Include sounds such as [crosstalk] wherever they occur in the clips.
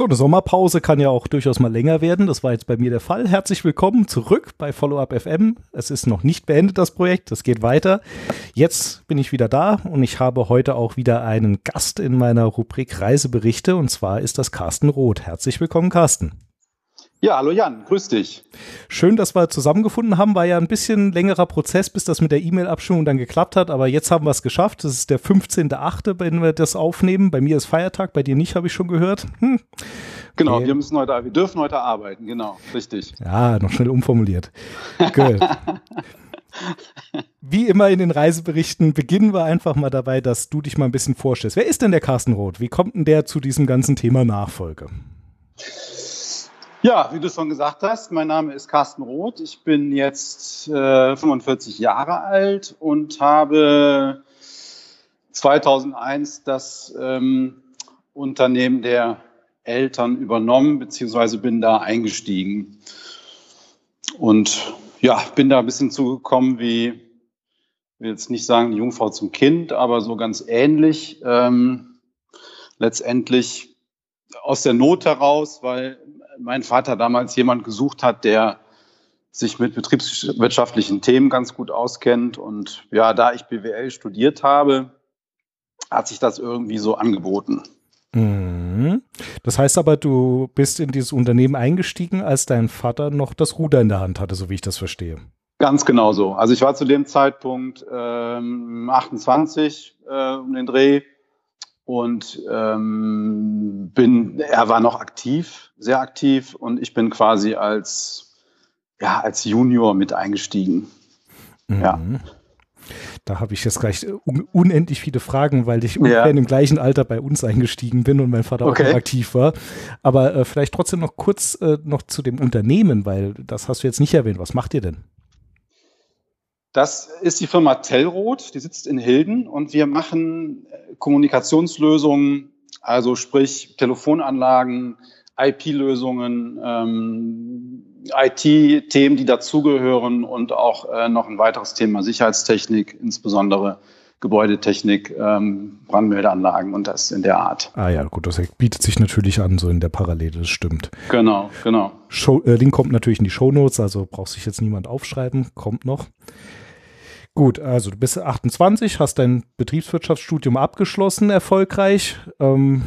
So, eine Sommerpause kann ja auch durchaus mal länger werden. Das war jetzt bei mir der Fall. Herzlich willkommen zurück bei Follow-up FM. Es ist noch nicht beendet, das Projekt. Es geht weiter. Jetzt bin ich wieder da und ich habe heute auch wieder einen Gast in meiner Rubrik Reiseberichte und zwar ist das Carsten Roth. Herzlich willkommen, Carsten. Ja, hallo Jan, grüß dich. Schön, dass wir zusammengefunden haben. War ja ein bisschen längerer Prozess, bis das mit der E-Mail-Abstimmung dann geklappt hat, aber jetzt haben wir es geschafft. Das ist der 15.8., wenn wir das aufnehmen. Bei mir ist Feiertag, bei dir nicht, habe ich schon gehört. Hm. Genau, okay. wir müssen heute, wir dürfen heute arbeiten, genau, richtig. Ja, noch schnell umformuliert. Gut. Wie immer in den Reiseberichten beginnen wir einfach mal dabei, dass du dich mal ein bisschen vorstellst. Wer ist denn der Carsten Roth? Wie kommt denn der zu diesem ganzen Thema Nachfolge? Ja, wie du schon gesagt hast, mein Name ist Carsten Roth. Ich bin jetzt äh, 45 Jahre alt und habe 2001 das ähm, Unternehmen der Eltern übernommen, beziehungsweise bin da eingestiegen. Und ja, bin da ein bisschen zugekommen wie, ich will jetzt nicht sagen die Jungfrau zum Kind, aber so ganz ähnlich. Ähm, letztendlich aus der Not heraus, weil mein Vater damals jemand gesucht hat, der sich mit betriebswirtschaftlichen Themen ganz gut auskennt. Und ja, da ich BWL studiert habe, hat sich das irgendwie so angeboten. Mhm. Das heißt aber, du bist in dieses Unternehmen eingestiegen, als dein Vater noch das Ruder in der Hand hatte, so wie ich das verstehe. Ganz genau so. Also ich war zu dem Zeitpunkt ähm, 28 äh, um den Dreh und ähm, bin, er war noch aktiv, sehr aktiv und ich bin quasi als, ja, als Junior mit eingestiegen. Mhm. Ja. Da habe ich jetzt gleich un unendlich viele Fragen, weil ich ungefähr ja. im gleichen Alter bei uns eingestiegen bin und mein Vater okay. auch aktiv war. Aber äh, vielleicht trotzdem noch kurz äh, noch zu dem Unternehmen, weil das hast du jetzt nicht erwähnt. Was macht ihr denn? Das ist die Firma Tellroth, die sitzt in Hilden und wir machen äh, Kommunikationslösungen, also sprich Telefonanlagen, IP-Lösungen, ähm, IT-Themen, die dazugehören und auch äh, noch ein weiteres Thema Sicherheitstechnik, insbesondere Gebäudetechnik, ähm, Brandmeldeanlagen und das in der Art. Ah ja, gut, das bietet sich natürlich an, so in der Parallele, das stimmt. Genau, genau. Show, äh, Link kommt natürlich in die Shownotes, also braucht sich jetzt niemand aufschreiben, kommt noch. Gut, also du bist 28, hast dein Betriebswirtschaftsstudium abgeschlossen, erfolgreich. Ähm,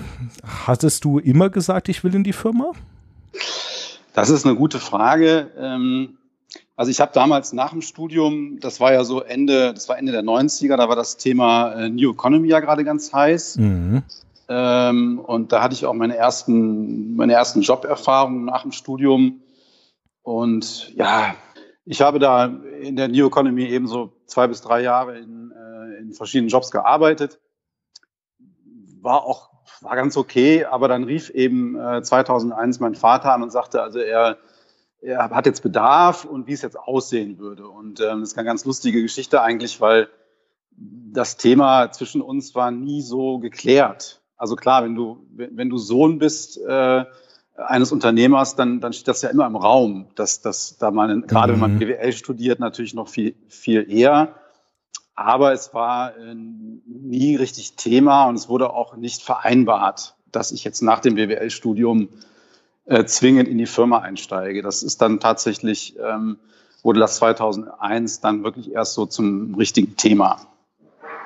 hattest du immer gesagt, ich will in die Firma? Das ist eine gute Frage. Ähm, also ich habe damals nach dem Studium, das war ja so Ende, das war Ende der 90er, da war das Thema äh, New Economy ja gerade ganz heiß. Mhm. Ähm, und da hatte ich auch meine ersten, meine ersten Joberfahrungen nach dem Studium. Und ja, ich habe da in der New Economy eben so zwei bis drei Jahre in, äh, in verschiedenen Jobs gearbeitet. War auch, war ganz okay, aber dann rief eben äh, 2001 mein Vater an und sagte, also er, er hat jetzt Bedarf und wie es jetzt aussehen würde. Und ähm, das ist eine ganz lustige Geschichte eigentlich, weil das Thema zwischen uns war nie so geklärt. Also klar, wenn du, wenn du Sohn bist, äh, eines Unternehmers, dann, dann steht das ja immer im Raum, dass, dass da man, mhm. gerade wenn man BWL studiert, natürlich noch viel, viel eher. Aber es war äh, nie richtig Thema und es wurde auch nicht vereinbart, dass ich jetzt nach dem BWL-Studium äh, zwingend in die Firma einsteige. Das ist dann tatsächlich, ähm, wurde das 2001 dann wirklich erst so zum richtigen Thema.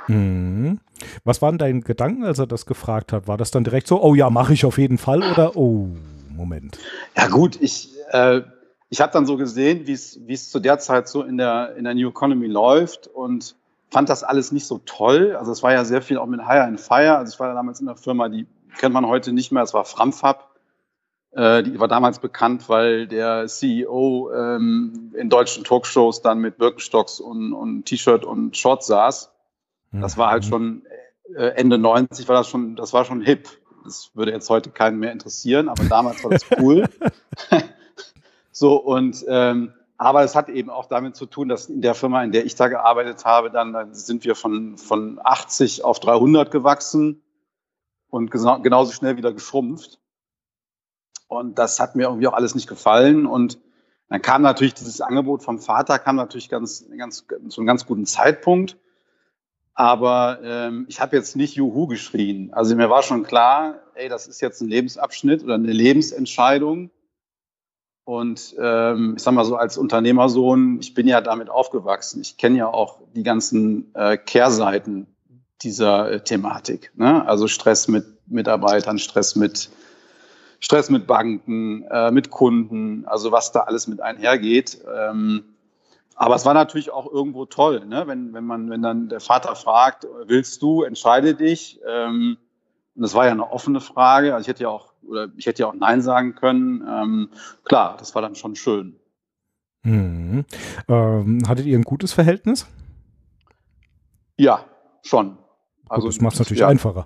Mhm. Was waren deine Gedanken, als er das gefragt hat? War das dann direkt so, oh ja, mache ich auf jeden Fall oder oh? Moment. Ja gut, ich, äh, ich habe dann so gesehen, wie es zu der Zeit so in der, in der New Economy läuft und fand das alles nicht so toll. Also es war ja sehr viel auch mit Hire and Fire. Also ich war ja damals in der Firma, die kennt man heute nicht mehr, es war Framfab. Äh, die war damals bekannt, weil der CEO ähm, in deutschen Talkshows dann mit Birkenstocks und, und T-Shirt und Shorts saß. Das war halt mhm. schon äh, Ende 90 war das schon, das war schon hip. Das würde jetzt heute keinen mehr interessieren, aber damals war das cool. [laughs] so und ähm, aber es hat eben auch damit zu tun, dass in der Firma, in der ich da gearbeitet habe, dann, dann sind wir von, von 80 auf 300 gewachsen und genauso schnell wieder geschrumpft. Und das hat mir irgendwie auch alles nicht gefallen. Und dann kam natürlich dieses Angebot vom Vater, kam natürlich ganz, ganz, zu einem ganz guten Zeitpunkt. Aber ähm, ich habe jetzt nicht Juhu geschrien. Also mir war schon klar, ey, das ist jetzt ein Lebensabschnitt oder eine Lebensentscheidung. Und ähm, ich sag mal so als Unternehmersohn, ich bin ja damit aufgewachsen. Ich kenne ja auch die ganzen äh, Kehrseiten dieser äh, Thematik. Ne? Also Stress mit Mitarbeitern, Stress mit Stress mit Banken, äh, mit Kunden, also was da alles mit einhergeht. Ähm, aber es war natürlich auch irgendwo toll, ne? wenn, wenn man, wenn dann der Vater fragt, willst du, entscheide dich. Ähm, und das war ja eine offene Frage. Also ich hätte ja auch, oder ich hätte ja auch Nein sagen können. Ähm, klar, das war dann schon schön. Hm. Ähm, hattet ihr ein gutes Verhältnis? Ja, schon. Also das macht es natürlich ja, einfacher.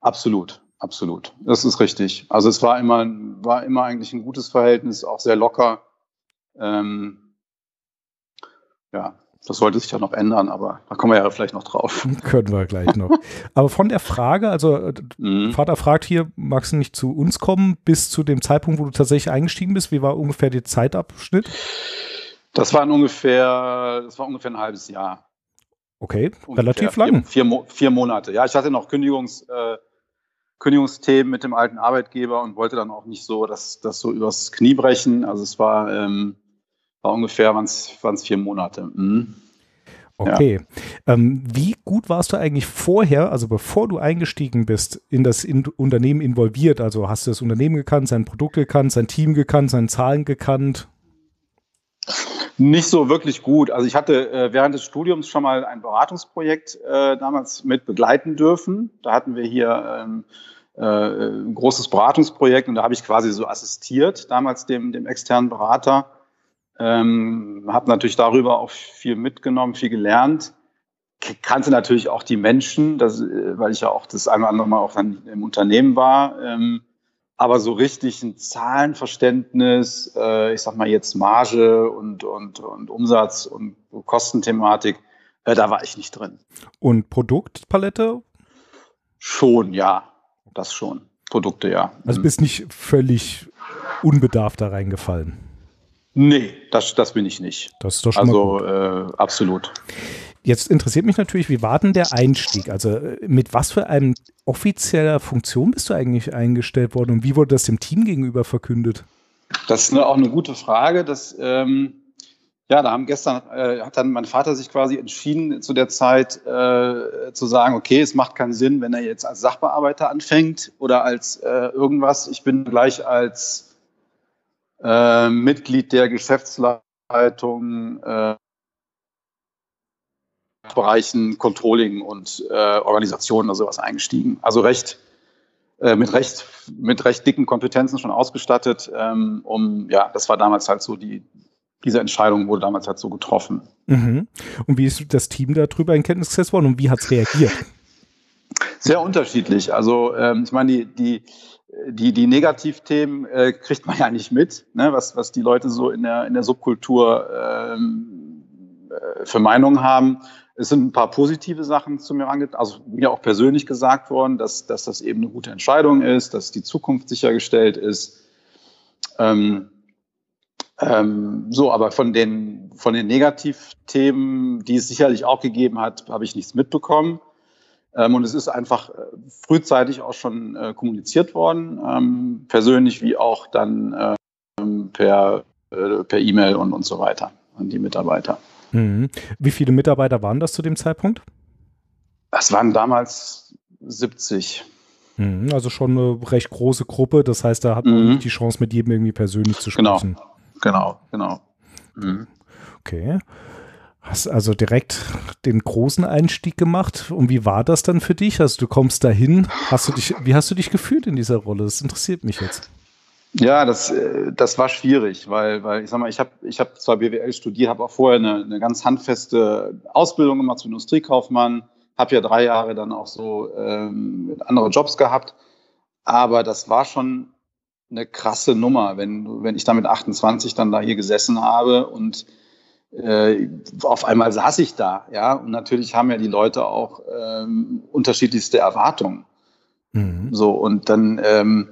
Absolut, absolut. Das ist richtig. Also es war immer, war immer eigentlich ein gutes Verhältnis, auch sehr locker. Ähm, ja, das sollte sich ja noch ändern, aber da kommen wir ja vielleicht noch drauf. [laughs] Können wir gleich noch. aber von der Frage, also äh, mhm. Vater fragt hier, magst du nicht zu uns kommen, bis zu dem Zeitpunkt, wo du tatsächlich eingestiegen bist? Wie war ungefähr der Zeitabschnitt? Das war ungefähr, das war ungefähr ein halbes Jahr. Okay, ungefähr relativ lang. Vier, vier, vier, Monate. Ja, ich hatte noch Kündigungs, äh, Kündigungsthemen mit dem alten Arbeitgeber und wollte dann auch nicht so das, das so übers Knie brechen. Also es war ähm, war ungefähr, waren es vier Monate. Mhm. Okay. Ja. Ähm, wie gut warst du eigentlich vorher, also bevor du eingestiegen bist, in das in Unternehmen involviert? Also hast du das Unternehmen gekannt, sein Produkt gekannt, sein Team gekannt, seine Zahlen gekannt? Nicht so wirklich gut. Also ich hatte äh, während des Studiums schon mal ein Beratungsprojekt äh, damals mit begleiten dürfen. Da hatten wir hier ähm, äh, ein großes Beratungsprojekt und da habe ich quasi so assistiert, damals dem, dem externen Berater. Ähm, habe natürlich darüber auch viel mitgenommen, viel gelernt. Kannte natürlich auch die Menschen, das, äh, weil ich ja auch das eine oder andere Mal auch dann im Unternehmen war. Ähm, aber so richtig ein Zahlenverständnis, äh, ich sag mal jetzt Marge und, und, und Umsatz und Kostenthematik, äh, da war ich nicht drin. Und Produktpalette? Schon, ja. Das schon. Produkte, ja. Also bist nicht völlig unbedarft da reingefallen. Nee, das, das bin ich nicht. Das ist doch schon also, mal gut. Äh, absolut. Jetzt interessiert mich natürlich, wie war denn der Einstieg? Also äh, mit was für einem offizieller Funktion bist du eigentlich eingestellt worden und wie wurde das dem Team gegenüber verkündet? Das ist eine, auch eine gute Frage. Das, ähm, ja, da haben gestern äh, hat dann mein Vater sich quasi entschieden zu der Zeit äh, zu sagen, okay, es macht keinen Sinn, wenn er jetzt als Sachbearbeiter anfängt oder als äh, irgendwas. Ich bin gleich als äh, Mitglied der Geschäftsleitung äh, Bereichen Controlling und äh, Organisation oder sowas eingestiegen. Also recht äh, mit recht mit recht dicken Kompetenzen schon ausgestattet. Ähm, um ja, das war damals halt so die diese Entscheidung wurde damals halt so getroffen. Mhm. Und wie ist das Team darüber in Kenntnis gesetzt worden und wie hat es reagiert? Sehr unterschiedlich. Also ähm, ich meine, die, die die, die Negativthemen äh, kriegt man ja nicht mit, ne? was, was die Leute so in der, in der Subkultur ähm, äh, für Meinungen haben. Es sind ein paar positive Sachen zu mir angetan, also mir auch persönlich gesagt worden, dass, dass das eben eine gute Entscheidung ist, dass die Zukunft sichergestellt ist. Ähm, ähm, so, aber von den, von den Negativthemen, die es sicherlich auch gegeben hat, habe ich nichts mitbekommen. Ähm, und es ist einfach äh, frühzeitig auch schon äh, kommuniziert worden, ähm, persönlich wie auch dann ähm, per äh, per E-Mail und, und so weiter an die Mitarbeiter. Mhm. Wie viele Mitarbeiter waren das zu dem Zeitpunkt? Das waren damals 70. Mhm, also schon eine recht große Gruppe. Das heißt, da hat man mhm. die Chance, mit jedem irgendwie persönlich zu genau. sprechen. Genau, genau, genau. Okay. Hast also direkt den großen Einstieg gemacht. Und wie war das dann für dich? Also du kommst dahin. Hast du dich, wie hast du dich gefühlt in dieser Rolle? Das interessiert mich jetzt. Ja, das, äh, das war schwierig, weil, weil ich sag mal, ich habe ich hab zwar BWL studiert, habe auch vorher eine, eine ganz handfeste Ausbildung gemacht zum Industriekaufmann, habe ja drei Jahre dann auch so ähm, andere Jobs gehabt, aber das war schon eine krasse Nummer, wenn, wenn ich da mit 28 dann da hier gesessen habe und äh, auf einmal saß ich da, ja, und natürlich haben ja die Leute auch ähm, unterschiedlichste Erwartungen. Mhm. So, und dann ähm,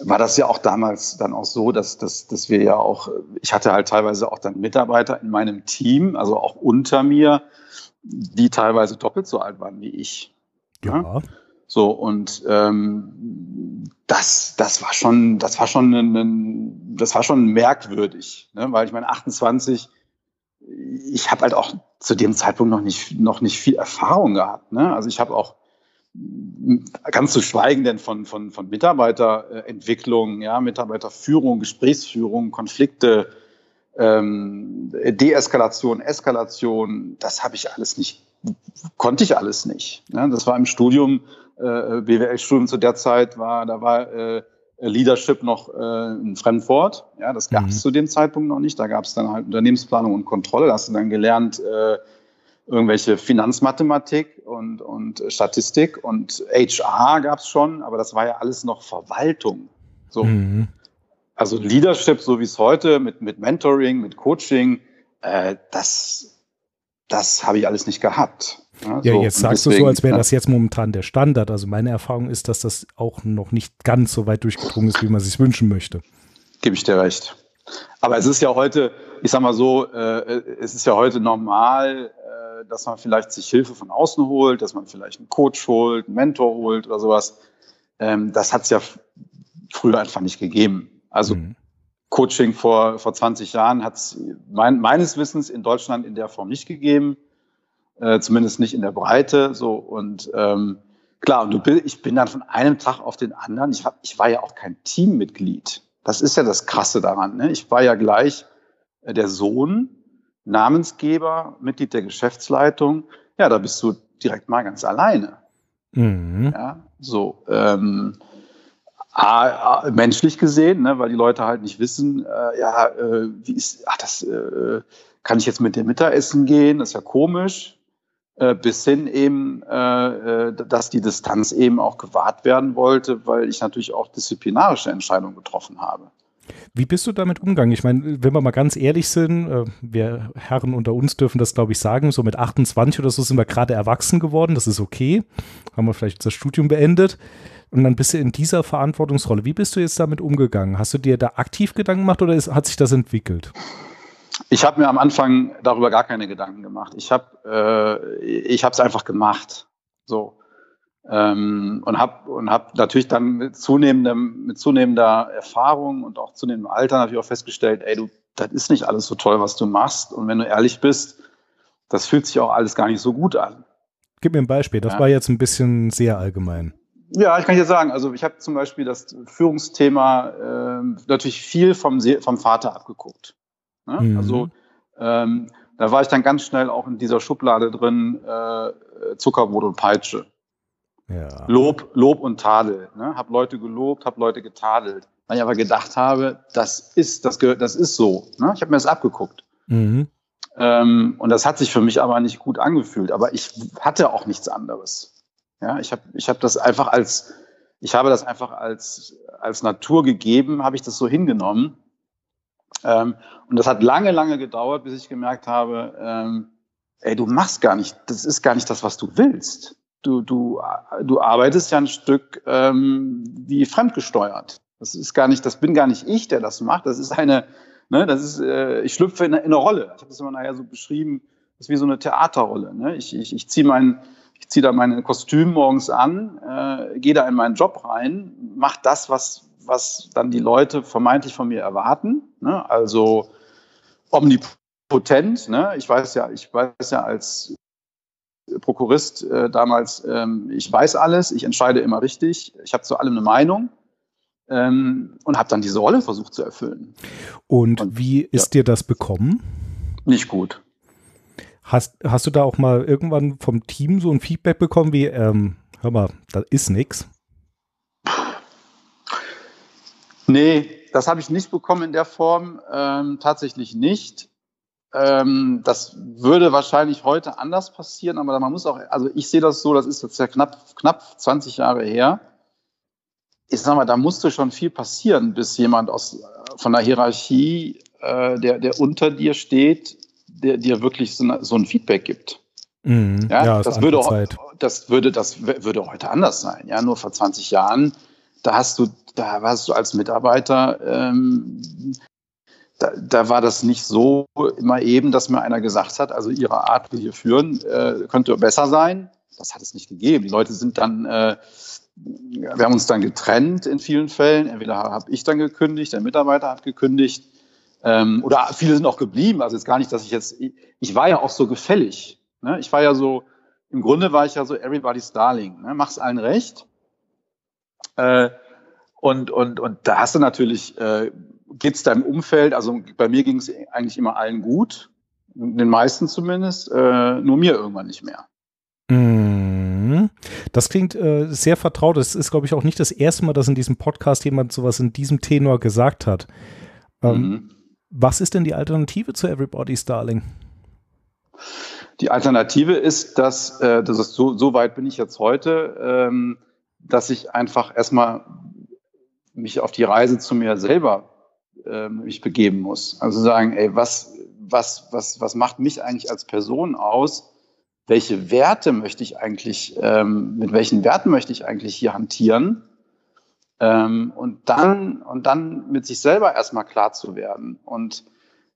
war das ja auch damals dann auch so, dass, dass, dass wir ja auch, ich hatte halt teilweise auch dann Mitarbeiter in meinem Team, also auch unter mir, die teilweise doppelt so alt waren wie ich. Ja. ja? So, und ähm, das, das war schon, das war schon, ein, das war schon merkwürdig, ne? weil ich meine, 28, ich habe halt auch zu dem Zeitpunkt noch nicht, noch nicht viel Erfahrung gehabt. Ne? Also ich habe auch ganz zu schweigen denn von, von, von Mitarbeiterentwicklung, ja, Mitarbeiterführung, Gesprächsführung, Konflikte, ähm, Deeskalation, Eskalation, das habe ich alles nicht, konnte ich alles nicht. Ne? Das war im Studium, äh, BWL-Studium zu der Zeit, war, da war äh, Leadership noch äh, ein Fremdwort. Ja, das gab es mhm. zu dem Zeitpunkt noch nicht. Da gab es dann halt Unternehmensplanung und Kontrolle. Da hast du dann gelernt, äh, irgendwelche Finanzmathematik und, und Statistik und HR gab es schon, aber das war ja alles noch Verwaltung. So. Mhm. Also Leadership, so wie es heute mit, mit Mentoring, mit Coaching, äh, das, das habe ich alles nicht gehabt. Ja, ja so. jetzt sagst deswegen, du so, als wäre das jetzt momentan der Standard. Also meine Erfahrung ist, dass das auch noch nicht ganz so weit durchgedrungen ist, wie man sich wünschen möchte. Gebe ich dir recht. Aber es ist ja heute, ich sag mal so, äh, es ist ja heute normal, äh, dass man vielleicht sich Hilfe von außen holt, dass man vielleicht einen Coach holt, einen Mentor holt oder sowas. Ähm, das hat es ja früher einfach nicht gegeben. Also mhm. Coaching vor, vor 20 Jahren hat es mein, meines Wissens in Deutschland in der Form nicht gegeben, äh, zumindest nicht in der Breite. So und ähm, klar, und du, ich bin dann von einem Tag auf den anderen. Ich, hab, ich war ja auch kein Teammitglied. Das ist ja das Krasse daran. Ne? Ich war ja gleich äh, der Sohn, Namensgeber, Mitglied der Geschäftsleitung. Ja, da bist du direkt mal ganz alleine. Mhm. Ja, so. Ähm, A, A, menschlich gesehen, ne, weil die Leute halt nicht wissen, äh, ja, äh, wie ist, ach, das äh, kann ich jetzt mit dem Mittagessen gehen, das ist ja komisch, bis hin eben, äh, äh, dass die Distanz eben auch gewahrt werden wollte, weil ich natürlich auch disziplinarische Entscheidungen getroffen habe. Wie bist du damit umgegangen? Ich meine, wenn wir mal ganz ehrlich sind, äh, wir Herren unter uns dürfen das, glaube ich, sagen, so mit 28 oder so sind wir gerade erwachsen geworden, das ist okay. Haben wir vielleicht das Studium beendet. Und dann bist du in dieser Verantwortungsrolle. Wie bist du jetzt damit umgegangen? Hast du dir da aktiv Gedanken gemacht oder ist, hat sich das entwickelt? Ich habe mir am Anfang darüber gar keine Gedanken gemacht. Ich habe äh, ich es einfach gemacht. So. Ähm, und habe und hab natürlich dann mit, zunehmendem, mit zunehmender Erfahrung und auch zunehmendem Alter natürlich auch festgestellt, ey, du, das ist nicht alles so toll, was du machst. Und wenn du ehrlich bist, das fühlt sich auch alles gar nicht so gut an. Gib mir ein Beispiel. Das ja. war jetzt ein bisschen sehr allgemein. Ja, ich kann dir sagen, also ich habe zum Beispiel das Führungsthema äh, natürlich viel vom, vom Vater abgeguckt. Ne? Mhm. Also ähm, da war ich dann ganz schnell auch in dieser Schublade drin, äh, Zuckerbrot und Peitsche. Ja. Lob, Lob und Tadel. Ne? Hab Leute gelobt, hab Leute getadelt. Weil ich aber gedacht habe, das ist, das, das ist so. Ne? Ich habe mir das abgeguckt. Mhm. Ähm, und das hat sich für mich aber nicht gut angefühlt. Aber ich hatte auch nichts anderes. Ja, ich habe ich hab das einfach als, ich habe das einfach als, als Natur gegeben, habe ich das so hingenommen. Ähm, und das hat lange, lange gedauert, bis ich gemerkt habe, ähm, ey, du machst gar nicht, das ist gar nicht das, was du willst. Du, du, du arbeitest ja ein Stück ähm, wie fremdgesteuert. Das ist gar nicht, das bin gar nicht ich, der das macht. Das ist eine, ne, das ist, äh, ich schlüpfe in, in eine Rolle. Ich habe das immer nachher so beschrieben, das ist wie so eine Theaterrolle. Ne? Ich, ich, ich ziehe meinen ich ziehe da mein Kostüm morgens an, äh, gehe da in meinen Job rein, mache das, was, was dann die Leute vermeintlich von mir erwarten. Ne? Also omnipotent. Ne? Ich weiß ja, ich weiß ja als Prokurist äh, damals, ähm, ich weiß alles, ich entscheide immer richtig, ich habe zu allem eine Meinung. Ähm, und habe dann diese Rolle versucht zu erfüllen. Und, und wie ist ja. dir das bekommen? Nicht gut. Hast, hast du da auch mal irgendwann vom Team so ein Feedback bekommen wie, ähm, hör mal, da ist nichts? Nee, das habe ich nicht bekommen in der Form, ähm, tatsächlich nicht. Ähm, das würde wahrscheinlich heute anders passieren, aber man muss auch, also ich sehe das so, das ist jetzt ja knapp, knapp 20 Jahre her. Ich sag mal, da musste schon viel passieren, bis jemand aus, von der Hierarchie, äh, der, der unter dir steht, der dir wirklich so, so ein Feedback gibt. Mhm. Ja, ja, das, würde, das würde, das würde heute anders sein. Ja, nur vor 20 Jahren, da hast du, da warst du als Mitarbeiter, ähm, da, da war das nicht so immer eben, dass mir einer gesagt hat, also ihre Art, wie wir führen, äh, könnte besser sein. das hat es nicht gegeben. Die Leute sind dann, äh, wir haben uns dann getrennt in vielen Fällen. Entweder habe ich dann gekündigt, der Mitarbeiter hat gekündigt. Ähm, oder viele sind auch geblieben. Also jetzt gar nicht, dass ich jetzt, ich, ich war ja auch so gefällig. Ne? Ich war ja so, im Grunde war ich ja so everybody's darling. Ne? Mach's allen recht. Äh, und, und, und da hast du natürlich, äh, geht es deinem Umfeld, also bei mir ging es eigentlich immer allen gut, den meisten zumindest, äh, nur mir irgendwann nicht mehr. Mhm. Das klingt äh, sehr vertraut. Das ist, glaube ich, auch nicht das erste Mal, dass in diesem Podcast jemand sowas in diesem Tenor gesagt hat. Ähm, mhm. Was ist denn die Alternative zu Everybody's Darling? Die Alternative ist, dass, äh, das ist so, so weit bin ich jetzt heute, ähm, dass ich einfach erstmal mich auf die Reise zu mir selber äh, mich begeben muss. Also sagen, ey, was, was, was, was macht mich eigentlich als Person aus? Welche Werte möchte ich eigentlich, ähm, mit welchen Werten möchte ich eigentlich hier hantieren? Ähm, und dann, und dann mit sich selber erstmal klar zu werden und,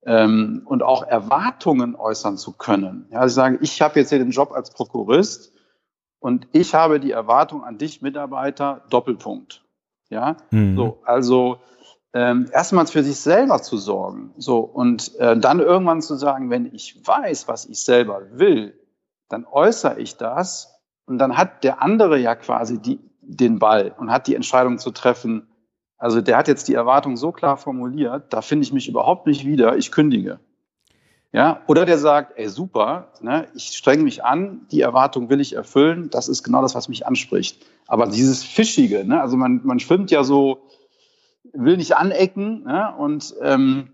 ähm, und auch Erwartungen äußern zu können. Ja, also sagen, ich habe jetzt hier den Job als Prokurist und ich habe die Erwartung an dich, Mitarbeiter, Doppelpunkt. Ja, mhm. so, also ähm, erstmals für sich selber zu sorgen. So, und äh, dann irgendwann zu sagen, wenn ich weiß, was ich selber will, dann äußere ich das und dann hat der andere ja quasi die, den Ball und hat die Entscheidung zu treffen. Also der hat jetzt die Erwartung so klar formuliert, da finde ich mich überhaupt nicht wieder, ich kündige. Ja, oder der sagt, ey, super, ne, ich streng mich an, die Erwartung will ich erfüllen, das ist genau das, was mich anspricht. Aber dieses Fischige, ne, also man, man schwimmt ja so, will nicht anecken ne, und, ähm,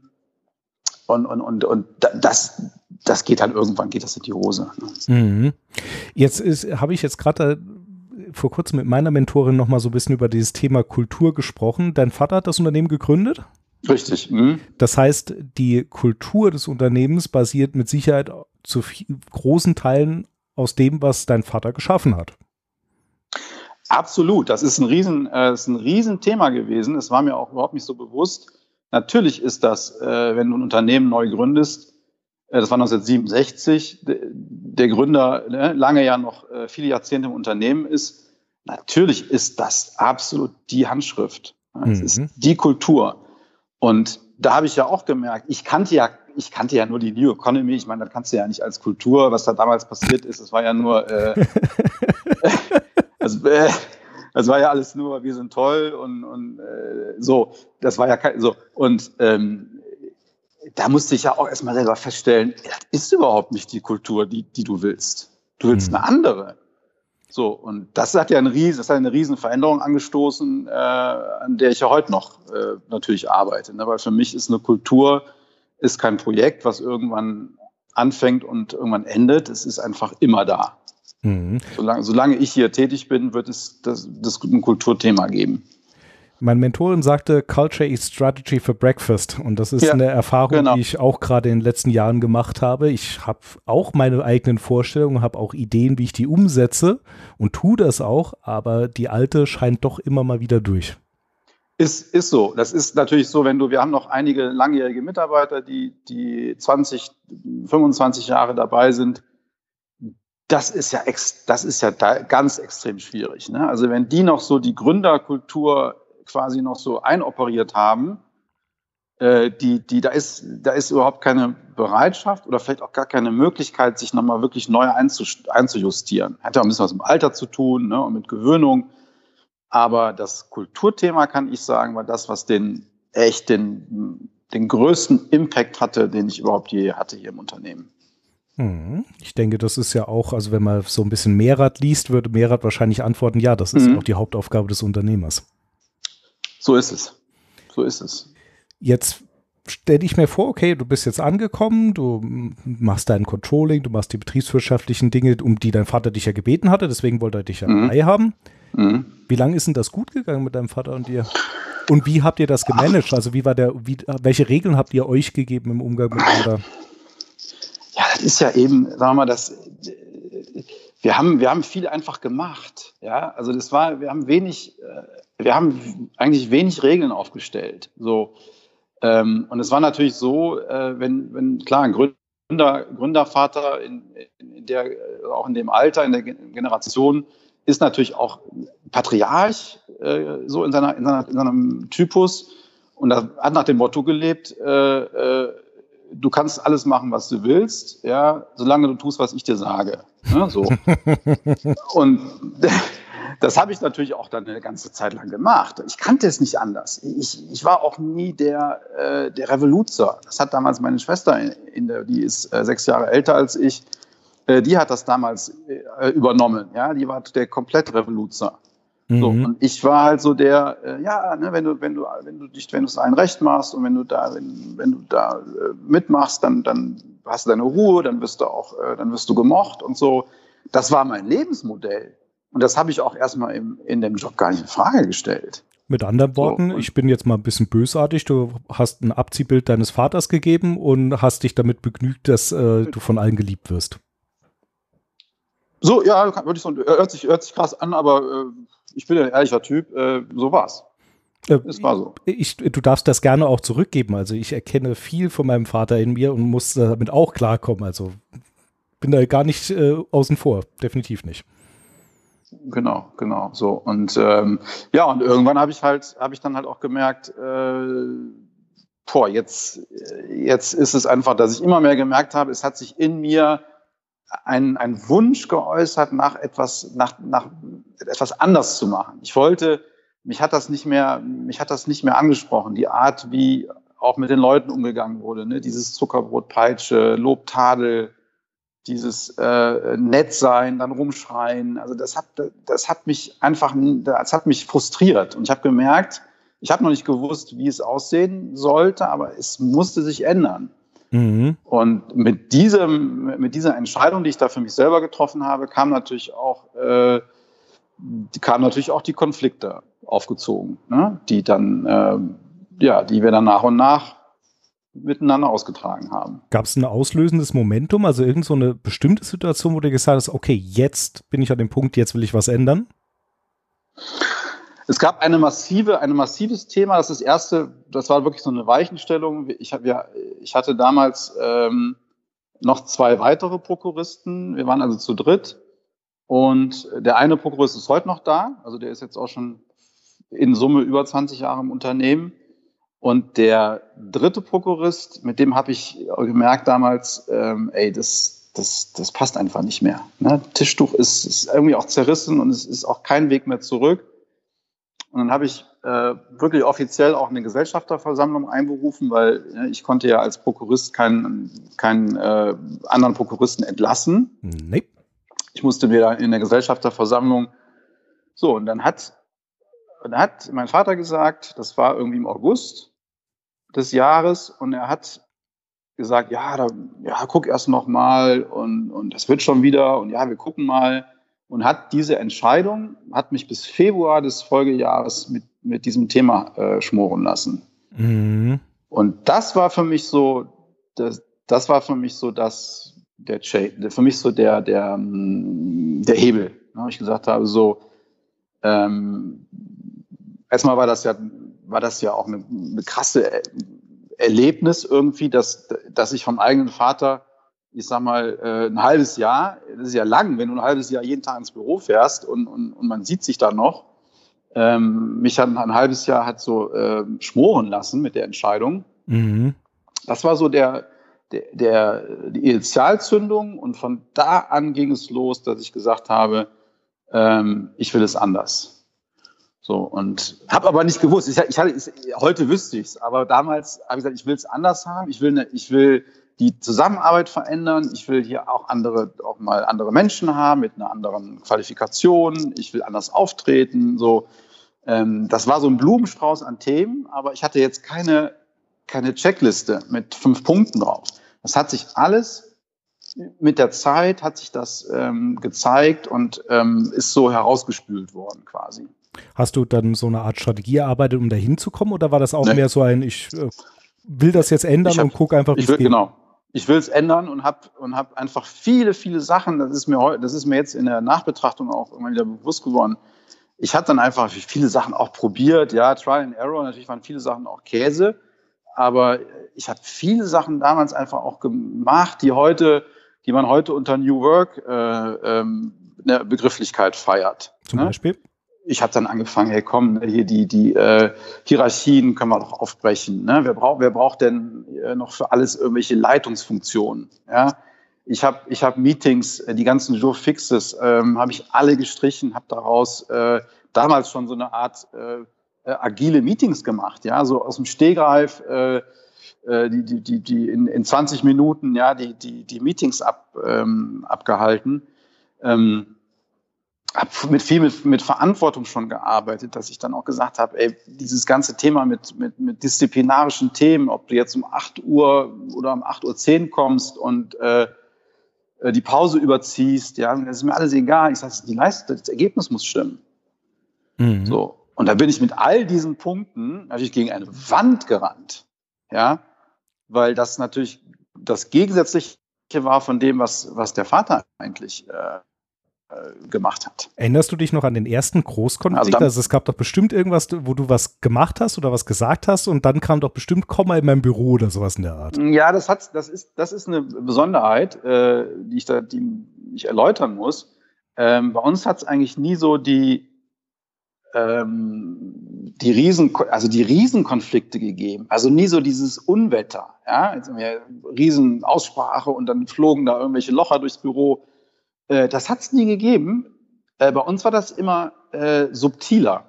und, und, und, und das, das geht dann irgendwann, geht das in die Hose. Ne? Mhm. Jetzt habe ich jetzt gerade vor kurzem mit meiner Mentorin noch mal so ein bisschen über dieses Thema Kultur gesprochen. Dein Vater hat das Unternehmen gegründet? Richtig. Mhm. Das heißt, die Kultur des Unternehmens basiert mit Sicherheit zu großen Teilen aus dem, was dein Vater geschaffen hat. Absolut. Das ist ein riesen, äh, ist ein Riesenthema gewesen. Es war mir auch überhaupt nicht so bewusst. Natürlich ist das, äh, wenn du ein Unternehmen neu gründest, äh, das war 1967, der Gründer ne, lange ja noch äh, viele Jahrzehnte im Unternehmen ist. Natürlich ist das absolut die Handschrift. Es mhm. ist die Kultur. Und da habe ich ja auch gemerkt, ich kannte ja, ich kannte ja nur die New Economy. Ich meine, das kannst du ja nicht als Kultur, was da damals passiert ist. Es war ja nur, äh, [laughs] also, äh, das war ja alles nur, wir sind toll und, und äh, so. Das war ja kein, so. Und ähm, da musste ich ja auch erstmal selber feststellen, das ist überhaupt nicht die Kultur, die, die du willst. Du willst mhm. eine andere. So, und das hat ja eine riesen, das hat eine riesen Veränderung angestoßen, äh, an der ich ja heute noch äh, natürlich arbeite. Ne? Weil für mich ist eine Kultur ist kein Projekt, was irgendwann anfängt und irgendwann endet. Es ist einfach immer da. Mhm. Solange, solange ich hier tätig bin, wird es das, das ein Kulturthema geben. Meine Mentorin sagte, Culture is Strategy for Breakfast. Und das ist ja, eine Erfahrung, genau. die ich auch gerade in den letzten Jahren gemacht habe. Ich habe auch meine eigenen Vorstellungen, habe auch Ideen, wie ich die umsetze und tue das auch, aber die alte scheint doch immer mal wieder durch. Ist, ist so. Das ist natürlich so, wenn du, wir haben noch einige langjährige Mitarbeiter, die, die 20, 25 Jahre dabei sind. Das ist ja, ex, das ist ja da ganz extrem schwierig. Ne? Also wenn die noch so die Gründerkultur quasi noch so einoperiert haben, äh, die, die, da ist, da ist überhaupt keine Bereitschaft oder vielleicht auch gar keine Möglichkeit, sich nochmal wirklich neu einzujustieren. Hat ja auch ein bisschen was mit Alter zu tun ne, und mit Gewöhnung. Aber das Kulturthema, kann ich sagen, war das, was den echt den, den größten Impact hatte, den ich überhaupt je hatte hier im Unternehmen. Hm. Ich denke, das ist ja auch, also wenn man so ein bisschen Mehrrad liest, würde Mehrrad wahrscheinlich antworten, ja, das ist mhm. auch die Hauptaufgabe des Unternehmers. So ist es. So ist es. Jetzt stell dich mir vor, okay, du bist jetzt angekommen, du machst dein Controlling, du machst die betriebswirtschaftlichen Dinge, um die dein Vater dich ja gebeten hatte, deswegen wollte er dich ja mhm. dabei haben. Mhm. Wie lange ist denn das gut gegangen mit deinem Vater und dir? Und wie habt ihr das gemanagt? Also wie war der, wie, welche Regeln habt ihr euch gegeben im Umgang miteinander? Ja, das ist ja eben, sagen wir mal, das, wir haben, wir haben viel einfach gemacht. Ja, also das war, wir haben wenig, äh, wir haben eigentlich wenig Regeln aufgestellt. So, ähm, und es war natürlich so, äh, wenn, wenn klar, ein Gründer Gründer, Gründervater in, in der, auch in dem Alter, in der Generation, ist natürlich auch Patriarch, äh, so in, seiner, in, seiner, in seinem Typus. Und er hat nach dem Motto gelebt, äh, äh, du kannst alles machen, was du willst, ja, solange du tust, was ich dir sage. Ja, so. [laughs] und das habe ich natürlich auch dann eine ganze Zeit lang gemacht. Ich kannte es nicht anders. Ich, ich war auch nie der, äh, der Revoluzer. Das hat damals meine Schwester, in, in der, die ist äh, sechs Jahre älter als ich, äh, die hat das damals äh, übernommen. Ja, die war der komplett Revoluzer. Mhm. So, und ich war halt so der, äh, ja, ne, wenn du, wenn du, wenn du dich, wenn du es allen recht machst und wenn du da, wenn, wenn du da äh, mitmachst, dann, dann hast du deine Ruhe, dann wirst du auch, äh, dann wirst du gemocht und so. Das war mein Lebensmodell. Und das habe ich auch erstmal im, in dem Job gar nicht in Frage gestellt. Mit anderen Worten, so, ich bin jetzt mal ein bisschen bösartig. Du hast ein Abziehbild deines Vaters gegeben und hast dich damit begnügt, dass äh, du von allen geliebt wirst. So, ja, würde ich so, hört sich, hört sich krass an, aber äh, ich bin ein ehrlicher Typ, äh, so war's. Äh, es war so. Ich, du darfst das gerne auch zurückgeben. Also ich erkenne viel von meinem Vater in mir und muss damit auch klarkommen. Also bin da gar nicht äh, außen vor, definitiv nicht. Genau, genau, so und ähm, ja und irgendwann habe ich halt, habe ich dann halt auch gemerkt, äh, boah, jetzt, jetzt ist es einfach, dass ich immer mehr gemerkt habe, es hat sich in mir ein, ein Wunsch geäußert, nach etwas, nach, nach etwas anders zu machen. Ich wollte, mich hat das nicht mehr, mich hat das nicht mehr angesprochen, die Art, wie auch mit den Leuten umgegangen wurde, ne? dieses Zuckerbrotpeitsche, Lobtadel, dieses äh, nett sein, dann rumschreien. Also das hat, das hat mich einfach, das hat mich frustriert. Und ich habe gemerkt, ich habe noch nicht gewusst, wie es aussehen sollte, aber es musste sich ändern. Mhm. Und mit diesem, mit dieser Entscheidung, die ich da für mich selber getroffen habe, kam natürlich auch, äh, kamen natürlich auch die Konflikte aufgezogen, ne? die dann, äh, ja, die wir dann nach und nach miteinander ausgetragen haben. Gab es ein auslösendes Momentum, also irgend so eine bestimmte Situation, wo du gesagt hast, okay, jetzt bin ich an dem Punkt, jetzt will ich was ändern? Es gab eine massive, ein massives Thema. Das ist das erste, das war wirklich so eine Weichenstellung. Ich, hab, ja, ich hatte damals ähm, noch zwei weitere Prokuristen. Wir waren also zu dritt. Und der eine Prokurist ist heute noch da. Also der ist jetzt auch schon in Summe über 20 Jahre im Unternehmen. Und der dritte Prokurist, mit dem habe ich gemerkt damals, ähm, ey, das, das, das passt einfach nicht mehr. Ne? Tischtuch ist, ist irgendwie auch zerrissen und es ist auch kein Weg mehr zurück. Und dann habe ich äh, wirklich offiziell auch eine Gesellschafterversammlung einberufen, weil äh, ich konnte ja als Prokurist keinen, keinen äh, anderen Prokuristen entlassen. Nee. Ich musste mir in der Gesellschafterversammlung so, und dann hat, dann hat mein Vater gesagt, das war irgendwie im August des Jahres, und er hat gesagt, ja, da, ja, guck erst noch mal und, und das wird schon wieder und ja, wir gucken mal und hat diese Entscheidung, hat mich bis Februar des Folgejahres mit, mit diesem Thema äh, schmoren lassen. Mhm. Und das war für mich so, das, das war für mich so das, der für mich so der, der, mm, der Hebel. Ne? Ich gesagt habe, so, ähm, erstmal war das ja, war das ja auch eine, eine krasse Erlebnis irgendwie, dass, dass ich vom eigenen Vater ich sag mal, äh, ein halbes Jahr, das ist ja lang, wenn du ein halbes Jahr jeden Tag ins Büro fährst und, und, und man sieht sich da noch. Ähm, mich hat ein halbes Jahr hat so äh, schmoren lassen mit der Entscheidung. Mhm. Das war so der, der, der, die Initialzündung und von da an ging es los, dass ich gesagt habe, ähm, ich will es anders. So und habe aber nicht gewusst. Ich, ich hatte, heute wüsste ich es, aber damals habe ich gesagt, ich will es anders haben. Ich will, ne, ich will die Zusammenarbeit verändern. Ich will hier auch andere, auch mal andere Menschen haben mit einer anderen Qualifikation. Ich will anders auftreten. So, ähm, das war so ein Blumenstrauß an Themen, aber ich hatte jetzt keine, keine Checkliste mit fünf Punkten drauf. Das hat sich alles mit der Zeit hat sich das ähm, gezeigt und ähm, ist so herausgespült worden quasi. Hast du dann so eine Art Strategie erarbeitet, um da hinzukommen oder war das auch nee. mehr so ein, ich äh, will das jetzt ändern hab, und gucke einfach, wie es geht? Genau, ich will es ändern und habe und hab einfach viele, viele Sachen, das ist, mir, das ist mir jetzt in der Nachbetrachtung auch immer wieder bewusst geworden. Ich habe dann einfach viele Sachen auch probiert, ja, Trial and Error, natürlich waren viele Sachen auch Käse, aber ich habe viele Sachen damals einfach auch gemacht, die heute, die man heute unter New Work äh, ähm, eine Begrifflichkeit feiert. Zum ne? Beispiel? Ich habe dann angefangen, hey komm, ne, hier die, die äh, Hierarchien können wir doch aufbrechen. Ne? Wer, braucht, wer braucht denn äh, noch für alles irgendwelche Leitungsfunktionen? Ja? Ich habe ich hab Meetings, äh, die ganzen Joe Fixes, ähm, habe ich alle gestrichen, habe daraus äh, damals schon so eine Art äh, äh, agile Meetings gemacht, ja, so aus dem Stehgreif, äh, äh, die, die, die, die in, in 20 Minuten, ja, die, die, die Meetings ab, ähm, abgehalten. Ähm, habe mit viel mit, mit Verantwortung schon gearbeitet, dass ich dann auch gesagt habe, ey, dieses ganze Thema mit, mit, mit disziplinarischen Themen, ob du jetzt um 8 Uhr oder um 8.10 Uhr kommst und äh, äh, die Pause überziehst, ja, das ist mir alles egal. Ich sage, die Leistung, das Ergebnis muss stimmen. Mhm. So. Und da bin ich mit all diesen Punkten natürlich gegen eine Wand gerannt. Ja, weil das natürlich das Gegensätzliche war von dem, was, was der Vater eigentlich äh, äh gemacht hat. Erinnerst du dich noch an den ersten Großkonflikt? Also, also, es gab doch bestimmt irgendwas, wo du was gemacht hast oder was gesagt hast und dann kam doch bestimmt komm mal in mein Büro oder sowas in der Art. Ja, das hat, das ist, das ist eine Besonderheit, äh, die ich da, die ich erläutern muss. Ähm, bei uns hat es eigentlich nie so die ähm, die Riesen, also die Riesenkonflikte gegeben. Also nie so dieses Unwetter. Ja, jetzt haben wir Riesenaussprache und dann flogen da irgendwelche Locher durchs Büro. Äh, das hat es nie gegeben. Äh, bei uns war das immer äh, subtiler.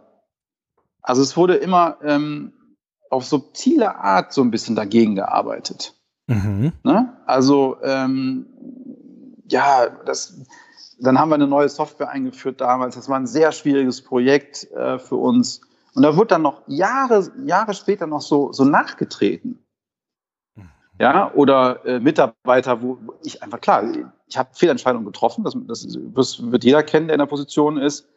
Also es wurde immer ähm, auf subtile Art so ein bisschen dagegen gearbeitet. Mhm. Ne? Also ähm, ja, das dann haben wir eine neue Software eingeführt damals. Das war ein sehr schwieriges Projekt äh, für uns. Und da wurde dann noch Jahre, Jahre später noch so, so nachgetreten. Mhm. Ja, oder äh, Mitarbeiter, wo ich einfach klar, ich habe Fehlentscheidungen getroffen, das, das, das wird jeder kennen, der in der Position ist.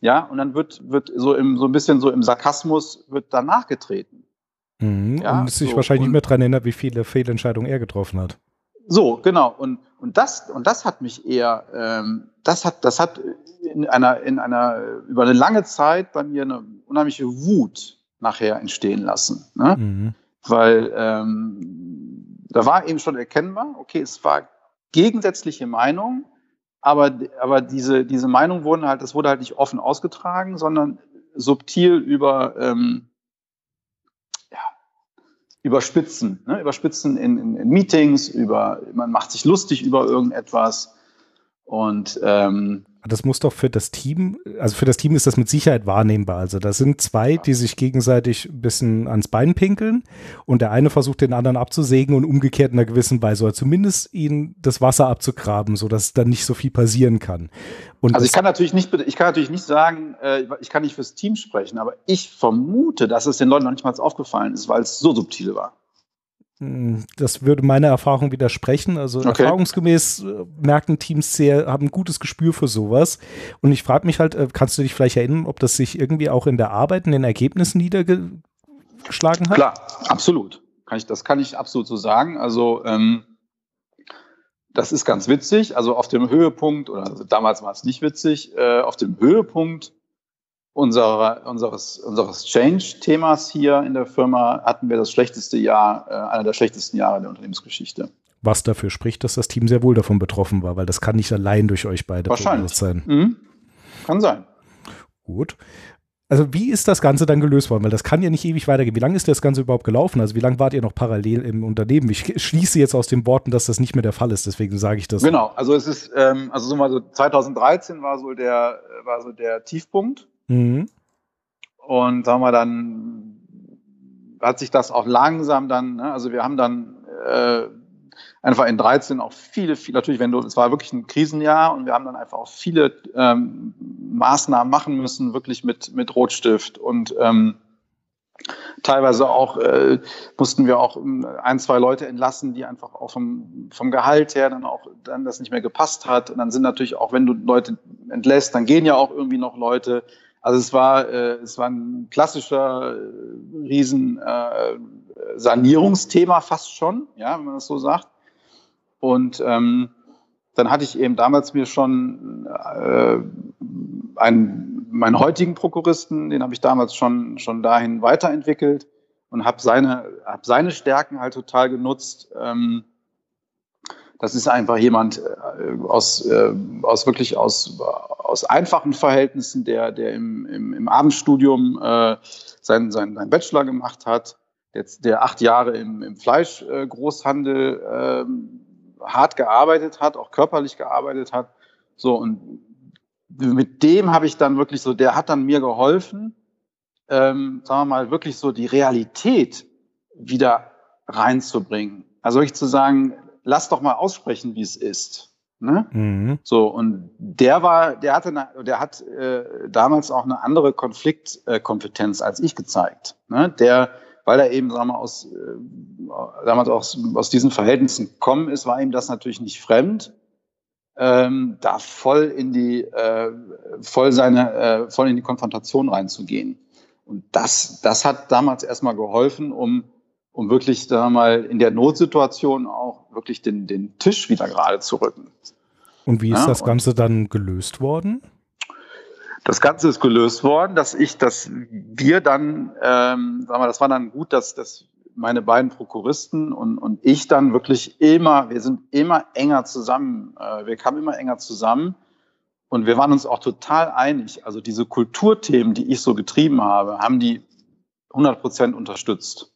Ja, und dann wird, wird so im, so ein bisschen so im Sarkasmus wird dann nachgetreten. Mhm, ja, und sich so, wahrscheinlich nicht mehr daran erinnert, wie viele Fehlentscheidungen er getroffen hat. So, genau. Und, und, das, und das hat mich eher, ähm, das hat, das hat in einer, in einer, über eine lange Zeit bei mir eine unheimliche Wut nachher entstehen lassen. Ne? Mhm. Weil ähm, da war eben schon erkennbar, okay, es war gegensätzliche Meinung, aber, aber diese, diese Meinung wurden halt, das wurde halt nicht offen ausgetragen, sondern subtil über, ähm, überspitzen, ne? überspitzen in, in, in, Meetings, über, man macht sich lustig über irgendetwas und ähm, das muss doch für das Team, also für das Team ist das mit Sicherheit wahrnehmbar. Also da sind zwei, die sich gegenseitig ein bisschen ans Bein pinkeln und der eine versucht den anderen abzusägen und umgekehrt in einer gewissen Weise oder zumindest ihnen das Wasser abzugraben, sodass dann nicht so viel passieren kann. Und also ich kann natürlich nicht, ich kann natürlich nicht sagen, äh, ich kann nicht fürs Team sprechen, aber ich vermute, dass es den Leuten noch nicht mal aufgefallen ist, weil es so subtil war. Hm, das würde meiner Erfahrung widersprechen. Also okay. erfahrungsgemäß äh, merken Teams sehr, haben ein gutes Gespür für sowas. Und ich frage mich halt, äh, kannst du dich vielleicht erinnern, ob das sich irgendwie auch in der Arbeit, in den Ergebnissen niedergeschlagen hat? Klar, absolut. Kann ich, das kann ich absolut so sagen. Also ähm, das ist ganz witzig. Also auf dem Höhepunkt, oder also damals war es nicht witzig, äh, auf dem Höhepunkt unserer, unseres, unseres Change-Themas hier in der Firma hatten wir das schlechteste Jahr, äh, einer der schlechtesten Jahre der Unternehmensgeschichte. Was dafür spricht, dass das Team sehr wohl davon betroffen war, weil das kann nicht allein durch euch beide Wahrscheinlich. sein. Mhm. Kann sein. Gut. Also wie ist das Ganze dann gelöst worden? Weil das kann ja nicht ewig weitergehen. Wie lange ist das Ganze überhaupt gelaufen? Also wie lange wart ihr noch parallel im Unternehmen? Ich schließe jetzt aus den Worten, dass das nicht mehr der Fall ist. Deswegen sage ich das. Genau. Also es ist, ähm, also so mal so 2013 war so der, war so der Tiefpunkt. Mhm. Und sagen wir dann, hat sich das auch langsam dann, ne, also wir haben dann äh, einfach in 13 auch viele, viele, natürlich, wenn du, es war wirklich ein Krisenjahr und wir haben dann einfach auch viele ähm, Maßnahmen machen müssen, wirklich mit, mit Rotstift und ähm, teilweise auch äh, mussten wir auch ein, zwei Leute entlassen, die einfach auch vom, vom Gehalt her dann auch dann das nicht mehr gepasst hat. Und dann sind natürlich auch, wenn du Leute entlässt, dann gehen ja auch irgendwie noch Leute. Also es war, äh, es war ein klassischer äh, riesen äh, fast schon, ja, wenn man das so sagt. Und ähm, dann hatte ich eben damals mir schon äh, einen, meinen heutigen Prokuristen, den habe ich damals schon, schon dahin weiterentwickelt und habe seine habe seine Stärken halt total genutzt. Ähm, das ist einfach jemand äh, aus, äh, aus wirklich aus, aus einfachen Verhältnissen, der, der im, im, im Abendstudium äh, seinen, seinen, seinen Bachelor gemacht hat, der, der acht Jahre im, im Fleischgroßhandel äh, hart gearbeitet hat, auch körperlich gearbeitet hat. So, und mit dem habe ich dann wirklich so, der hat dann mir geholfen, ähm, sagen wir mal, wirklich so die Realität wieder reinzubringen. Also wirklich zu sagen, lass doch mal aussprechen, wie es ist. Ne? Mhm. So, und der war, der hatte, eine, der hat äh, damals auch eine andere Konfliktkompetenz äh, als ich gezeigt. Ne? Der, weil er eben, sagen wir, aus, äh, damals aus, aus diesen Verhältnissen gekommen ist, war ihm das natürlich nicht fremd. Ähm, da voll in die, äh, voll seine, äh, voll in die Konfrontation reinzugehen. Und das, das hat damals erstmal geholfen, um um wirklich da mal in der Notsituation auch wirklich den, den Tisch wieder gerade zu rücken. Und wie ist ja, das Ganze dann gelöst worden? Das Ganze ist gelöst worden, dass ich, dass wir dann, ähm, sagen wir, das war dann gut, dass, dass meine beiden Prokuristen und, und ich dann wirklich immer, wir sind immer enger zusammen, äh, wir kamen immer enger zusammen und wir waren uns auch total einig. Also diese Kulturthemen, die ich so getrieben habe, haben die 100 Prozent unterstützt.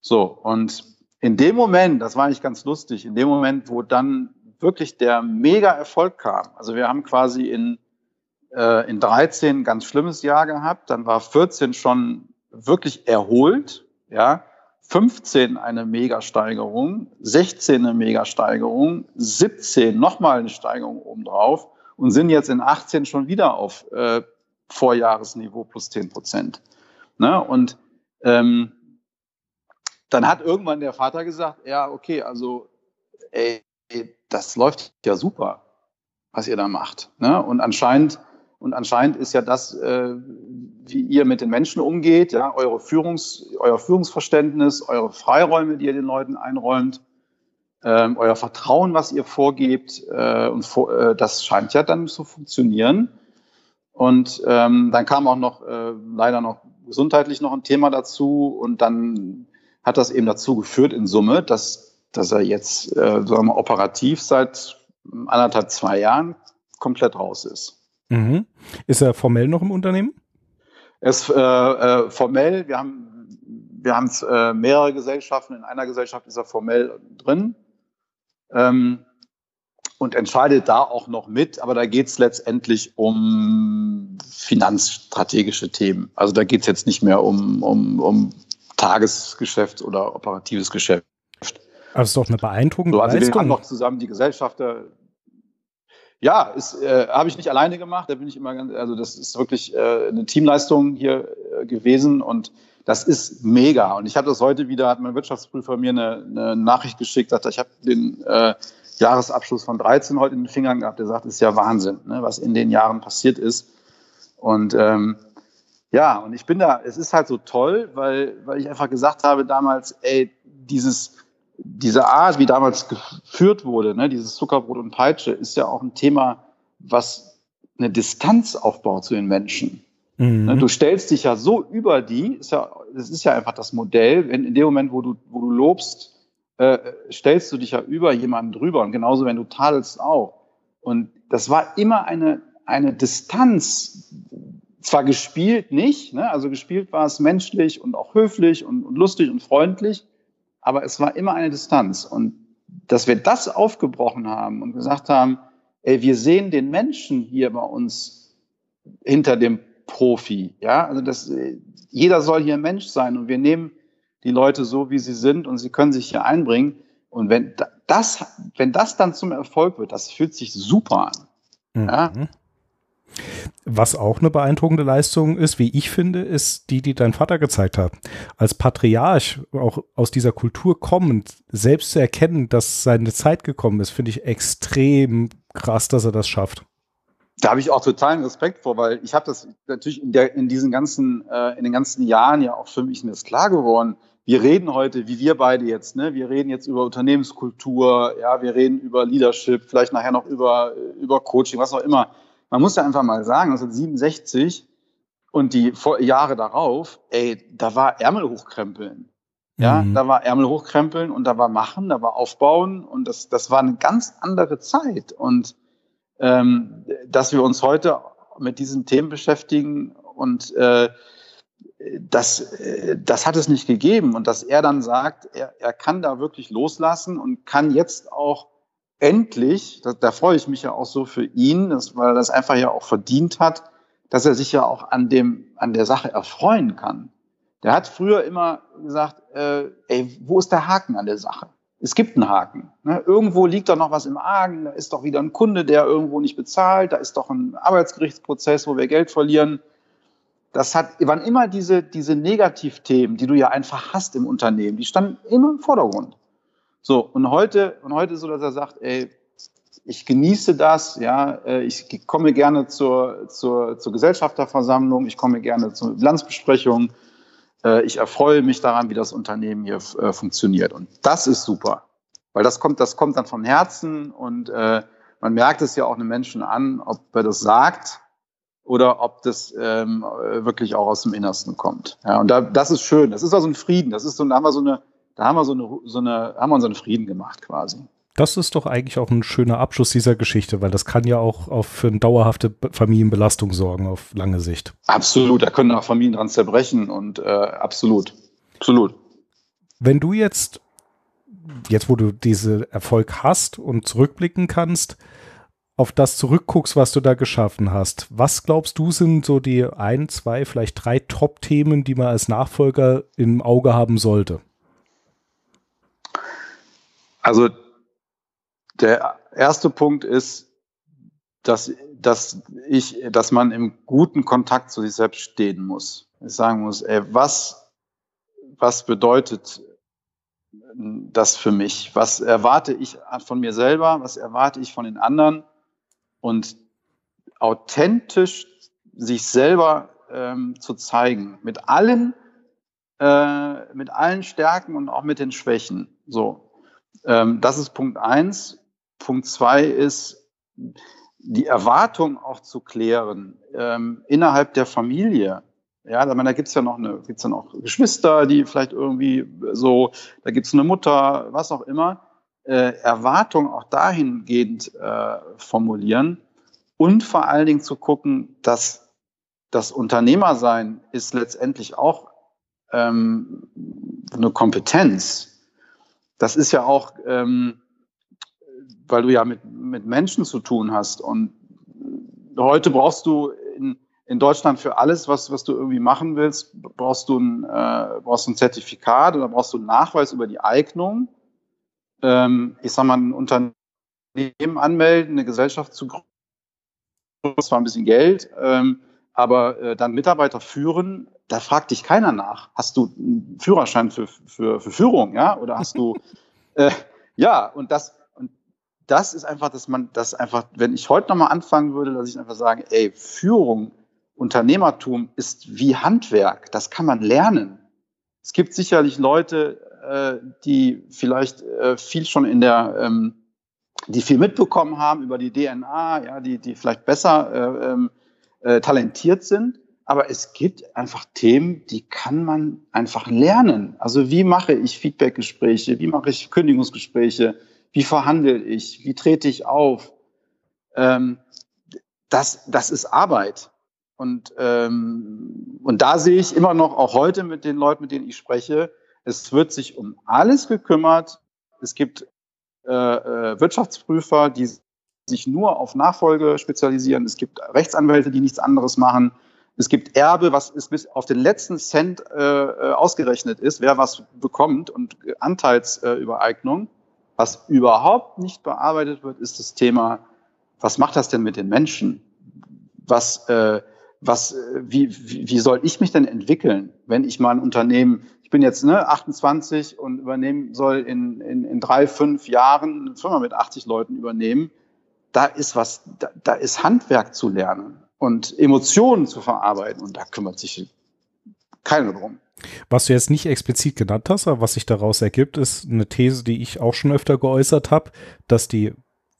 So, und in dem Moment, das war eigentlich ganz lustig, in dem Moment, wo dann wirklich der Mega-Erfolg kam, also wir haben quasi in, äh, in 13 ein ganz schlimmes Jahr gehabt, dann war 14 schon wirklich erholt, ja, 15 eine Mega-Steigerung, 16 eine Mega-Steigerung, 17 nochmal eine Steigerung obendrauf und sind jetzt in 18 schon wieder auf äh, Vorjahresniveau plus 10 Prozent. Ne? Und ähm, dann hat irgendwann der Vater gesagt, ja, okay, also ey, das läuft ja super, was ihr da macht. Ne? Und anscheinend und anscheinend ist ja das, äh, wie ihr mit den Menschen umgeht, ja, eure Führungs, euer Führungsverständnis, eure Freiräume, die ihr den Leuten einräumt, ähm, euer Vertrauen, was ihr vorgebt, äh, und äh, das scheint ja dann zu funktionieren. Und ähm, dann kam auch noch äh, leider noch gesundheitlich noch ein Thema dazu und dann hat das eben dazu geführt in Summe, dass, dass er jetzt äh, sagen wir, operativ seit anderthalb, zwei Jahren komplett raus ist. Mhm. Ist er formell noch im Unternehmen? Er ist äh, äh, formell, wir haben, wir haben äh, mehrere Gesellschaften, in einer Gesellschaft ist er formell drin ähm, und entscheidet da auch noch mit, aber da geht es letztendlich um finanzstrategische Themen. Also da geht es jetzt nicht mehr um, um, um Tagesgeschäft oder operatives Geschäft. Also ist doch eine beeindruckende so, also Leistung. Wir haben noch zusammen die Gesellschafter. Ja, äh, habe ich nicht alleine gemacht. Da bin ich immer ganz, also das ist wirklich äh, eine Teamleistung hier äh, gewesen und das ist mega. Und ich habe das heute wieder, hat mein Wirtschaftsprüfer mir eine, eine Nachricht geschickt, sagt, ich habe den äh, Jahresabschluss von 13 heute in den Fingern gehabt. Der sagt, ist ja Wahnsinn, ne, was in den Jahren passiert ist. Und ähm, ja, und ich bin da, es ist halt so toll, weil, weil ich einfach gesagt habe damals, ey, dieses, diese Art, wie damals geführt wurde, ne, dieses Zuckerbrot und Peitsche, ist ja auch ein Thema, was eine Distanz aufbaut zu den Menschen. Mhm. Ne, du stellst dich ja so über die, ist ja, das ist ja einfach das Modell, in, in dem Moment, wo du, wo du lobst, äh, stellst du dich ja über jemanden drüber und genauso, wenn du tadelst auch. Und das war immer eine, eine Distanz, zwar gespielt nicht, ne? also gespielt war es menschlich und auch höflich und, und lustig und freundlich, aber es war immer eine Distanz. Und dass wir das aufgebrochen haben und gesagt haben, ey, wir sehen den Menschen hier bei uns hinter dem Profi, ja, also das, jeder soll hier Mensch sein und wir nehmen die Leute so, wie sie sind und sie können sich hier einbringen. Und wenn das, wenn das dann zum Erfolg wird, das fühlt sich super an. Mhm. Ja? Was auch eine beeindruckende Leistung ist, wie ich finde, ist die, die dein Vater gezeigt hat. Als Patriarch, auch aus dieser Kultur kommend, selbst zu erkennen, dass seine Zeit gekommen ist, finde ich extrem krass, dass er das schafft. Da habe ich auch totalen Respekt vor, weil ich habe das natürlich in, der, in diesen ganzen, äh, in den ganzen Jahren ja auch für mich mir ist klar geworden. Wir reden heute, wie wir beide jetzt, ne? Wir reden jetzt über Unternehmenskultur, ja, wir reden über Leadership, vielleicht nachher noch über, über Coaching, was auch immer man muss ja einfach mal sagen, 1967 und die Jahre darauf, ey, da war Ärmel hochkrempeln. Ja, mhm. da war Ärmel hochkrempeln und da war machen, da war aufbauen und das, das war eine ganz andere Zeit. Und ähm, dass wir uns heute mit diesen Themen beschäftigen und äh, das, äh, das hat es nicht gegeben. Und dass er dann sagt, er, er kann da wirklich loslassen und kann jetzt auch endlich, da, da freue ich mich ja auch so für ihn, dass, weil er das einfach ja auch verdient hat, dass er sich ja auch an dem, an der Sache erfreuen kann. Der hat früher immer gesagt, äh, ey, wo ist der Haken an der Sache? Es gibt einen Haken. Ne? Irgendwo liegt doch noch was im Argen, da ist doch wieder ein Kunde, der irgendwo nicht bezahlt, da ist doch ein Arbeitsgerichtsprozess, wo wir Geld verlieren. Das hat, wann immer diese, diese Negativthemen, die du ja einfach hast im Unternehmen, die standen immer im Vordergrund. So, und heute, und heute so, dass er sagt, ey, ich genieße das, ja, äh, ich komme gerne zur, zur, zur Gesellschafterversammlung, ich komme gerne zur Bilanzbesprechung, äh, ich erfreue mich daran, wie das Unternehmen hier äh, funktioniert. Und das ist super, weil das kommt, das kommt dann vom Herzen und äh, man merkt es ja auch einem Menschen an, ob er das sagt oder ob das ähm, wirklich auch aus dem Innersten kommt. Ja, und da, das ist schön. Das ist also ein Frieden. Das ist so, da haben wir so eine, da haben wir so eine, so eine, haben wir unseren Frieden gemacht quasi. Das ist doch eigentlich auch ein schöner Abschluss dieser Geschichte, weil das kann ja auch auf, für eine dauerhafte Familienbelastung sorgen auf lange Sicht. Absolut, da können auch Familien dran zerbrechen und äh, absolut, absolut. Wenn du jetzt, jetzt wo du diesen Erfolg hast und zurückblicken kannst, auf das zurückguckst, was du da geschaffen hast, was glaubst du sind so die ein, zwei, vielleicht drei Top-Themen, die man als Nachfolger im Auge haben sollte? Also der erste Punkt ist, dass, dass ich, dass man im guten Kontakt zu sich selbst stehen muss. Ich sagen muss, ey, was, was bedeutet das für mich? Was erwarte ich von mir selber? Was erwarte ich von den anderen? Und authentisch sich selber ähm, zu zeigen, mit allen, äh, mit allen Stärken und auch mit den Schwächen. So, ähm, das ist Punkt eins. Punkt zwei ist, die Erwartung auch zu klären ähm, innerhalb der Familie. Ja, da, da gibt's ja noch eine, gibt's ja noch Geschwister, die vielleicht irgendwie so, da gibt's eine Mutter, was auch immer. Äh, Erwartung auch dahingehend äh, formulieren und vor allen Dingen zu gucken, dass das Unternehmersein ist letztendlich auch ähm, eine Kompetenz. Das ist ja auch ähm, weil du ja mit, mit Menschen zu tun hast. Und heute brauchst du in, in Deutschland für alles, was, was du irgendwie machen willst, brauchst du ein, äh, brauchst du ein Zertifikat oder brauchst du einen Nachweis über die Eignung. Ähm, ich sag mal, ein Unternehmen anmelden, eine Gesellschaft zu gründen, zwar ein bisschen Geld, ähm, aber äh, dann Mitarbeiter führen, da fragt dich keiner nach. Hast du einen Führerschein für, für, für Führung, ja? Oder hast du [laughs] äh, ja, und das, das ist einfach, dass man das einfach, wenn ich heute nochmal anfangen würde, dass ich einfach sagen, ey, Führung, Unternehmertum ist wie Handwerk, das kann man lernen. Es gibt sicherlich Leute, äh, die vielleicht äh, viel schon in der, ähm, die viel mitbekommen haben über die DNA, ja, die, die vielleicht besser äh, ähm, äh, talentiert sind. Aber es gibt einfach Themen, die kann man einfach lernen. Also wie mache ich Feedbackgespräche? Wie mache ich Kündigungsgespräche? Wie verhandle ich? Wie trete ich auf? Ähm, das, das ist Arbeit. Und, ähm, und da sehe ich immer noch, auch heute mit den Leuten, mit denen ich spreche, es wird sich um alles gekümmert. Es gibt äh, äh, Wirtschaftsprüfer, die sich nur auf Nachfolge spezialisieren. Es gibt Rechtsanwälte, die nichts anderes machen. Es gibt Erbe, was ist bis auf den letzten Cent äh, äh ausgerechnet ist, wer was bekommt und Anteilsübereignung. Was überhaupt nicht bearbeitet wird, ist das Thema, was macht das denn mit den Menschen? Was, äh, was, äh, wie, wie, wie soll ich mich denn entwickeln, wenn ich mal ein Unternehmen, ich bin jetzt ne, 28 und übernehmen soll in, in, in drei, fünf Jahren eine Firma mit 80 Leuten übernehmen. Da ist was, da, da ist Handwerk zu lernen und Emotionen zu verarbeiten und da kümmert sich keiner drum. Was du jetzt nicht explizit genannt hast, aber was sich daraus ergibt, ist eine These, die ich auch schon öfter geäußert habe, dass die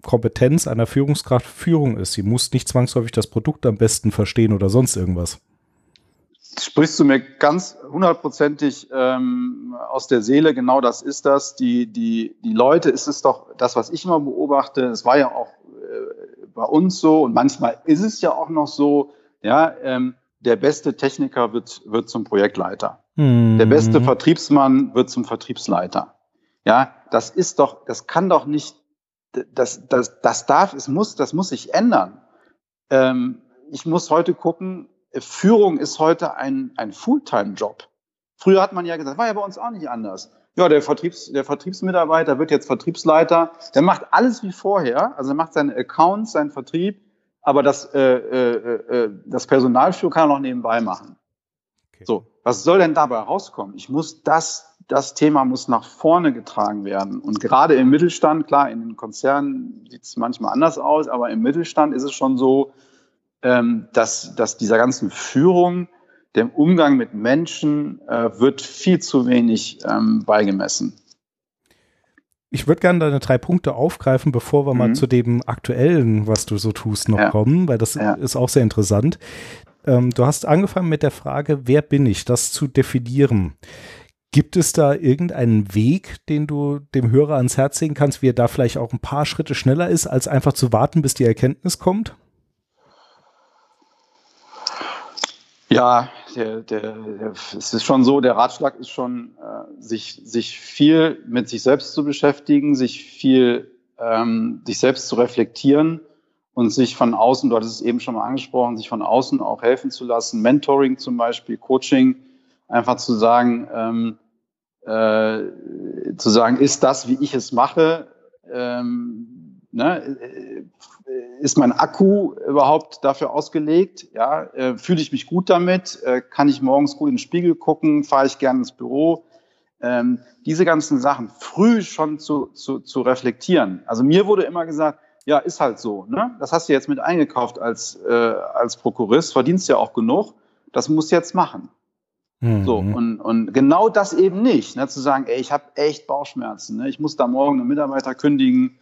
Kompetenz einer Führungskraft Führung ist. Sie muss nicht zwangsläufig das Produkt am besten verstehen oder sonst irgendwas. sprichst du mir ganz hundertprozentig ähm, aus der Seele. Genau das ist das. Die, die, die Leute, ist es doch das, was ich immer beobachte. Es war ja auch bei uns so und manchmal ist es ja auch noch so. Ja, ähm, der beste Techniker wird, wird zum Projektleiter. Mhm. Der beste Vertriebsmann wird zum Vertriebsleiter. Ja, das ist doch, das kann doch nicht, das, das, das darf, es muss, das muss sich ändern. Ähm, ich muss heute gucken, Führung ist heute ein, ein Fulltime-Job. Früher hat man ja gesagt, war ja bei uns auch nicht anders. Ja, der, Vertriebs, der Vertriebsmitarbeiter wird jetzt Vertriebsleiter. Der macht alles wie vorher. Also er macht seine Accounts, seinen Vertrieb, aber das, äh, äh, äh, das Personalführung kann er noch nebenbei machen. Okay. So, was soll denn dabei rauskommen? Ich muss das, das Thema muss nach vorne getragen werden. Und gerade im Mittelstand, klar, in den Konzernen sieht es manchmal anders aus, aber im Mittelstand ist es schon so, ähm, dass, dass dieser ganzen Führung, dem Umgang mit Menschen, äh, wird viel zu wenig ähm, beigemessen. Ich würde gerne deine drei Punkte aufgreifen, bevor wir mhm. mal zu dem aktuellen, was du so tust, noch ja. kommen, weil das ja. ist auch sehr interessant. Ähm, du hast angefangen mit der Frage, wer bin ich, das zu definieren. Gibt es da irgendeinen Weg, den du dem Hörer ans Herz legen kannst, wie er da vielleicht auch ein paar Schritte schneller ist, als einfach zu warten, bis die Erkenntnis kommt? Ja, der, der, der, es ist schon so, der Ratschlag ist schon, äh, sich, sich viel mit sich selbst zu beschäftigen, sich viel, ähm, sich selbst zu reflektieren und sich von außen, du hattest es eben schon mal angesprochen, sich von außen auch helfen zu lassen, Mentoring zum Beispiel, Coaching, einfach zu sagen, ähm, äh, zu sagen, ist das, wie ich es mache, ähm, ne, ist mein Akku überhaupt dafür ausgelegt? Ja, äh, fühle ich mich gut damit? Äh, kann ich morgens gut in den Spiegel gucken? Fahre ich gerne ins Büro? Ähm, diese ganzen Sachen früh schon zu, zu, zu reflektieren. Also mir wurde immer gesagt, ja, ist halt so. Ne? Das hast du jetzt mit eingekauft als, äh, als Prokurist, verdienst ja auch genug. Das musst du jetzt machen. Mhm. So, und, und genau das eben nicht. Ne? Zu sagen, ey, ich habe echt Bauchschmerzen. Ne? Ich muss da morgen einen Mitarbeiter kündigen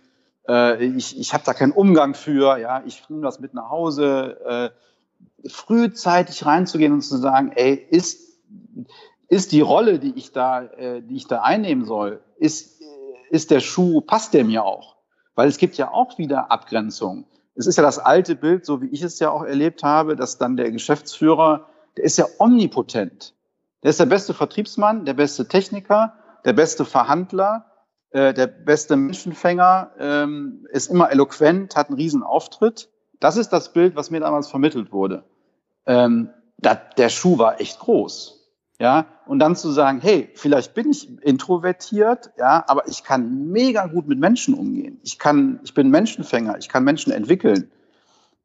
äh, ich ich habe da keinen Umgang für, ja, ich nehme das mit nach Hause. Äh, frühzeitig reinzugehen und zu sagen, ey, ist, ist die Rolle, die ich da, äh, die ich da einnehmen soll, ist, ist der Schuh, passt der mir auch? Weil es gibt ja auch wieder Abgrenzungen. Es ist ja das alte Bild, so wie ich es ja auch erlebt habe, dass dann der Geschäftsführer, der ist ja omnipotent. Der ist der beste Vertriebsmann, der beste Techniker, der beste Verhandler, äh, der beste Menschenfänger, ähm, ist immer eloquent, hat einen riesen Auftritt. Das ist das Bild, was mir damals vermittelt wurde. Ähm, da, der Schuh war echt groß. Ja, und dann zu sagen, hey, vielleicht bin ich introvertiert, ja, aber ich kann mega gut mit Menschen umgehen. Ich kann, ich bin Menschenfänger, ich kann Menschen entwickeln.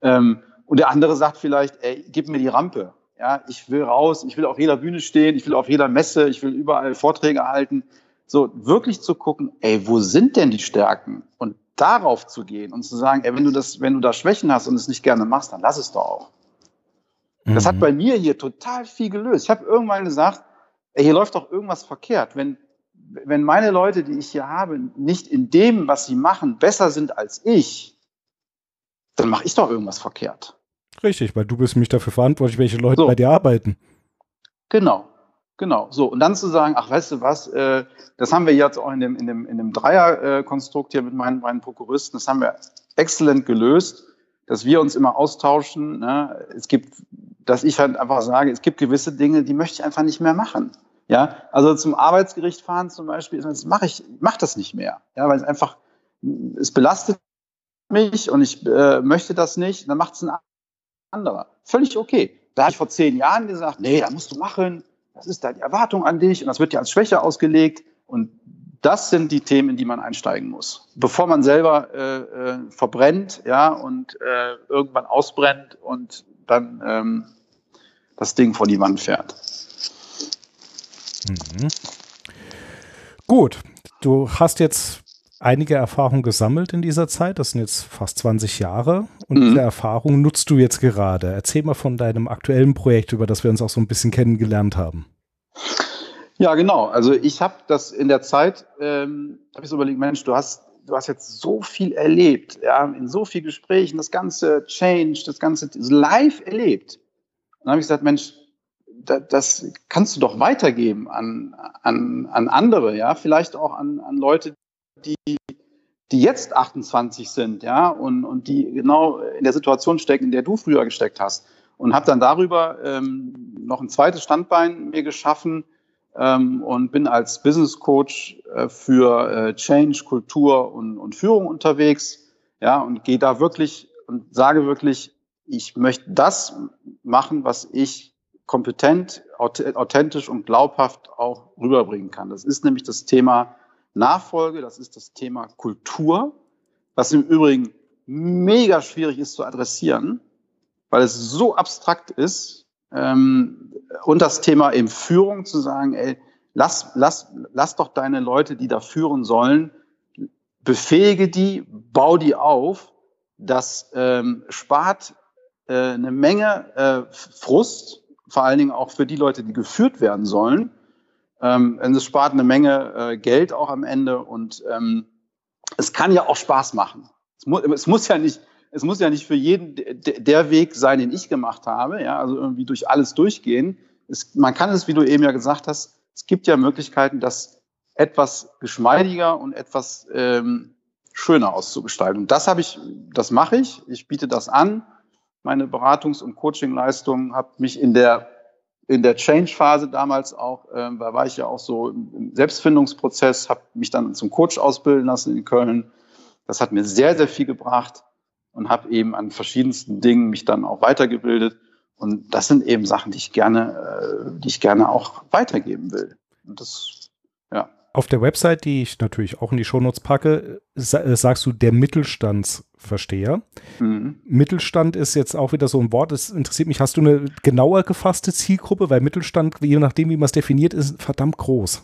Ähm, und der andere sagt vielleicht, ey, gib mir die Rampe. Ja, ich will raus, ich will auf jeder Bühne stehen, ich will auf jeder Messe, ich will überall Vorträge halten. So wirklich zu gucken, ey, wo sind denn die Stärken? Und darauf zu gehen und zu sagen, ey, wenn du das, wenn du da Schwächen hast und es nicht gerne machst, dann lass es doch auch. Mhm. Das hat mhm. bei mir hier total viel gelöst. Ich habe irgendwann gesagt, ey, hier läuft doch irgendwas verkehrt. Wenn, wenn meine Leute, die ich hier habe, nicht in dem, was sie machen, besser sind als ich, dann mache ich doch irgendwas verkehrt. Richtig, weil du bist mich dafür verantwortlich, welche Leute so. bei dir arbeiten. Genau. Genau, so. Und dann zu sagen, ach, weißt du was, äh, das haben wir jetzt auch in dem, in dem, in dem Dreierkonstrukt hier mit meinen beiden Prokuristen, das haben wir exzellent gelöst, dass wir uns immer austauschen. Ne? Es gibt, dass ich halt einfach sage, es gibt gewisse Dinge, die möchte ich einfach nicht mehr machen. Ja, also zum Arbeitsgericht fahren zum Beispiel, das mache ich, mache das nicht mehr. Ja, weil es einfach, es belastet mich und ich äh, möchte das nicht, dann macht es ein anderer. Völlig okay. Da habe ich vor zehn Jahren gesagt, nee, da musst du machen das ist da die Erwartung an dich und das wird dir als Schwäche ausgelegt. Und das sind die Themen, in die man einsteigen muss. Bevor man selber äh, äh, verbrennt, ja, und äh, irgendwann ausbrennt und dann ähm, das Ding vor die Wand fährt. Mhm. Gut, du hast jetzt einige Erfahrungen gesammelt in dieser Zeit. Das sind jetzt fast 20 Jahre. Und mhm. diese Erfahrung nutzt du jetzt gerade. Erzähl mal von deinem aktuellen Projekt, über das wir uns auch so ein bisschen kennengelernt haben. Ja, genau. Also ich habe das in der Zeit, ähm, habe ich so überlegt, Mensch, du hast, du hast jetzt so viel erlebt, ja, in so vielen Gesprächen, das ganze Change, das ganze live erlebt. Und dann habe ich gesagt, Mensch, das kannst du doch weitergeben an, an, an andere, ja, vielleicht auch an, an Leute, die, die jetzt 28 sind, ja, und, und die genau in der Situation stecken, in der du früher gesteckt hast. Und habe dann darüber ähm, noch ein zweites Standbein mir geschaffen ähm, und bin als Business Coach äh, für äh, Change, Kultur und, und Führung unterwegs, ja, und gehe da wirklich und sage wirklich, ich möchte das machen, was ich kompetent, authentisch und glaubhaft auch rüberbringen kann. Das ist nämlich das Thema Nachfolge, das ist das Thema Kultur, was im Übrigen mega schwierig ist zu adressieren, weil es so abstrakt ist. Ähm, und das Thema eben Führung zu sagen, ey, lass, lass, lass doch deine Leute, die da führen sollen, befähige die, bau die auf. Das ähm, spart äh, eine Menge äh, Frust, vor allen Dingen auch für die Leute, die geführt werden sollen. Ähm, es spart eine Menge äh, Geld auch am Ende und ähm, es kann ja auch Spaß machen. Es, mu es muss ja nicht, es muss ja nicht für jeden der Weg sein, den ich gemacht habe, ja, also irgendwie durch alles durchgehen. Es, man kann es, wie du eben ja gesagt hast, es gibt ja Möglichkeiten, das etwas geschmeidiger und etwas ähm, schöner auszugestalten. Und das habe ich, das mache ich. Ich biete das an. Meine Beratungs- und Coachingleistung habe mich in der in der Change-Phase damals auch, ähm, da war ich ja auch so im Selbstfindungsprozess, habe mich dann zum Coach ausbilden lassen in Köln. Das hat mir sehr, sehr viel gebracht und habe eben an verschiedensten Dingen mich dann auch weitergebildet. Und das sind eben Sachen, die ich gerne, äh, die ich gerne auch weitergeben will. Und das, ja. Auf der Website, die ich natürlich auch in die Shownotes packe, äh, sagst du der Mittelstandsversteher. Mhm. Mittelstand ist jetzt auch wieder so ein Wort, das interessiert mich. Hast du eine genauer gefasste Zielgruppe? Weil Mittelstand, je nachdem, wie man es definiert, ist verdammt groß.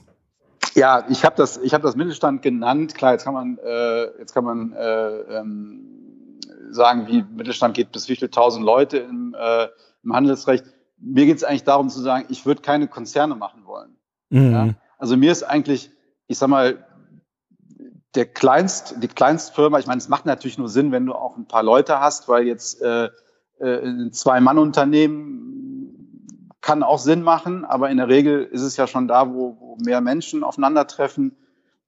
Ja, ich habe das, ich das Mittelstand genannt. Klar, jetzt kann man, äh, jetzt kann man äh, ähm, sagen, wie Mittelstand geht bis wie viele tausend Leute im, äh, im Handelsrecht. Mir geht es eigentlich darum zu sagen, ich würde keine Konzerne machen wollen. Mhm. Ja? Also mir ist eigentlich ich sag mal, der Kleinst, die Kleinstfirma, ich meine, es macht natürlich nur Sinn, wenn du auch ein paar Leute hast, weil jetzt äh, äh, ein Zwei-Mann-Unternehmen kann auch Sinn machen, aber in der Regel ist es ja schon da, wo, wo mehr Menschen aufeinandertreffen.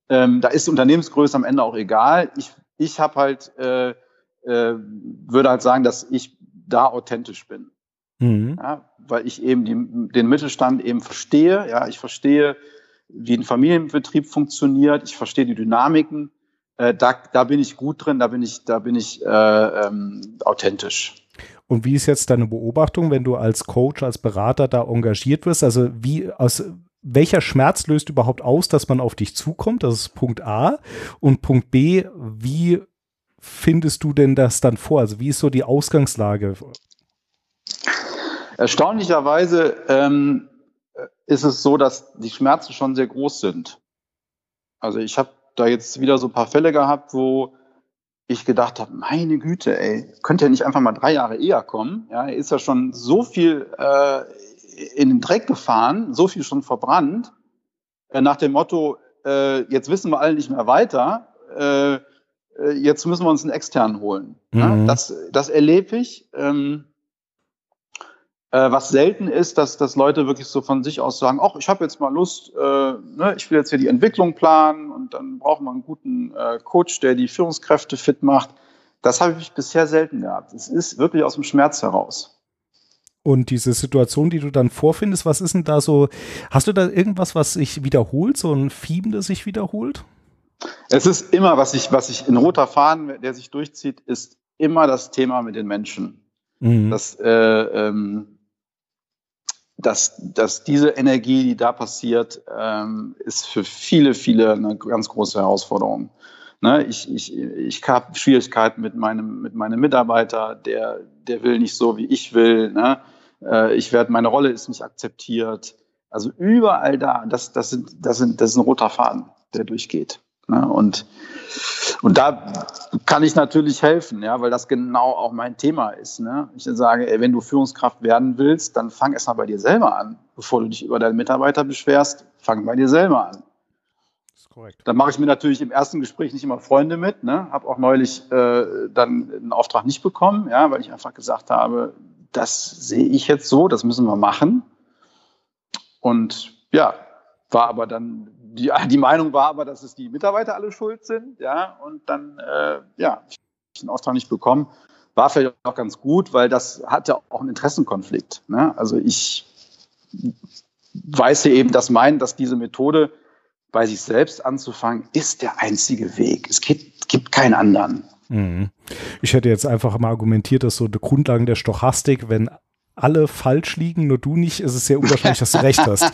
Ähm, da ist Unternehmensgröße am Ende auch egal. Ich, ich habe halt, äh, äh, würde halt sagen, dass ich da authentisch bin. Mhm. Ja, weil ich eben die, den Mittelstand eben verstehe. Ja, ich verstehe, wie ein Familienbetrieb funktioniert. Ich verstehe die Dynamiken. Äh, da, da bin ich gut drin, da bin ich, da bin ich äh, ähm, authentisch. Und wie ist jetzt deine Beobachtung, wenn du als Coach, als Berater da engagiert wirst? Also wie aus welcher Schmerz löst überhaupt aus, dass man auf dich zukommt? Das ist Punkt A. Und Punkt B, wie findest du denn das dann vor? Also wie ist so die Ausgangslage? Erstaunlicherweise ähm, ist es so, dass die Schmerzen schon sehr groß sind. Also ich habe da jetzt wieder so ein paar Fälle gehabt, wo ich gedacht habe, meine Güte, ey, könnte er nicht einfach mal drei Jahre eher kommen? Ja, er ist ja schon so viel äh, in den Dreck gefahren, so viel schon verbrannt, äh, nach dem Motto, äh, jetzt wissen wir alle nicht mehr weiter, äh, äh jetzt müssen wir uns einen externen holen. Mhm. Ja, das, das erlebe ich. Ähm, äh, was selten ist, dass, dass Leute wirklich so von sich aus sagen, ach, ich habe jetzt mal Lust, äh, ne, ich will jetzt hier die Entwicklung planen und dann brauchen wir einen guten äh, Coach, der die Führungskräfte fit macht. Das habe ich bisher selten gehabt. Es ist wirklich aus dem Schmerz heraus. Und diese Situation, die du dann vorfindest, was ist denn da so? Hast du da irgendwas, was sich wiederholt, so ein Theme, das sich wiederholt? Es ist immer, was ich, was ich in roter Faden, der sich durchzieht, ist immer das Thema mit den Menschen. Mhm. Das, äh, ähm, dass, dass diese Energie, die da passiert, ähm, ist für viele, viele eine ganz große Herausforderung. Ne, ich ich, ich habe Schwierigkeiten mit meinem, mit meinem Mitarbeiter, der, der will nicht so, wie ich will. Ne? Äh, ich werde, meine Rolle ist nicht akzeptiert. Also überall da, das, das, sind, das, sind, das ist ein roter Faden, der durchgeht. Ne? Und, und da kann ich natürlich helfen, ja, weil das genau auch mein Thema ist. Ne? Ich sage, ey, wenn du Führungskraft werden willst, dann fang erst mal bei dir selber an. Bevor du dich über deinen Mitarbeiter beschwerst, fang bei dir selber an. Das ist korrekt. Da mache ich mir natürlich im ersten Gespräch nicht immer Freunde mit. Ne? Habe auch neulich äh, dann einen Auftrag nicht bekommen, ja, weil ich einfach gesagt habe, das sehe ich jetzt so, das müssen wir machen. und ja, war aber dann, die, die Meinung war aber, dass es die Mitarbeiter alle schuld sind, ja, und dann, äh, ja, ich den Auftrag nicht bekommen. War vielleicht auch ganz gut, weil das hatte auch einen Interessenkonflikt. Ne? Also ich weiß ja eben, dass meinen, dass diese Methode bei sich selbst anzufangen, ist der einzige Weg. Es gibt, gibt keinen anderen. Mhm. Ich hätte jetzt einfach mal argumentiert, dass so die Grundlagen der Stochastik, wenn alle falsch liegen, nur du nicht, ist es sehr [laughs] unwahrscheinlich, dass du recht hast.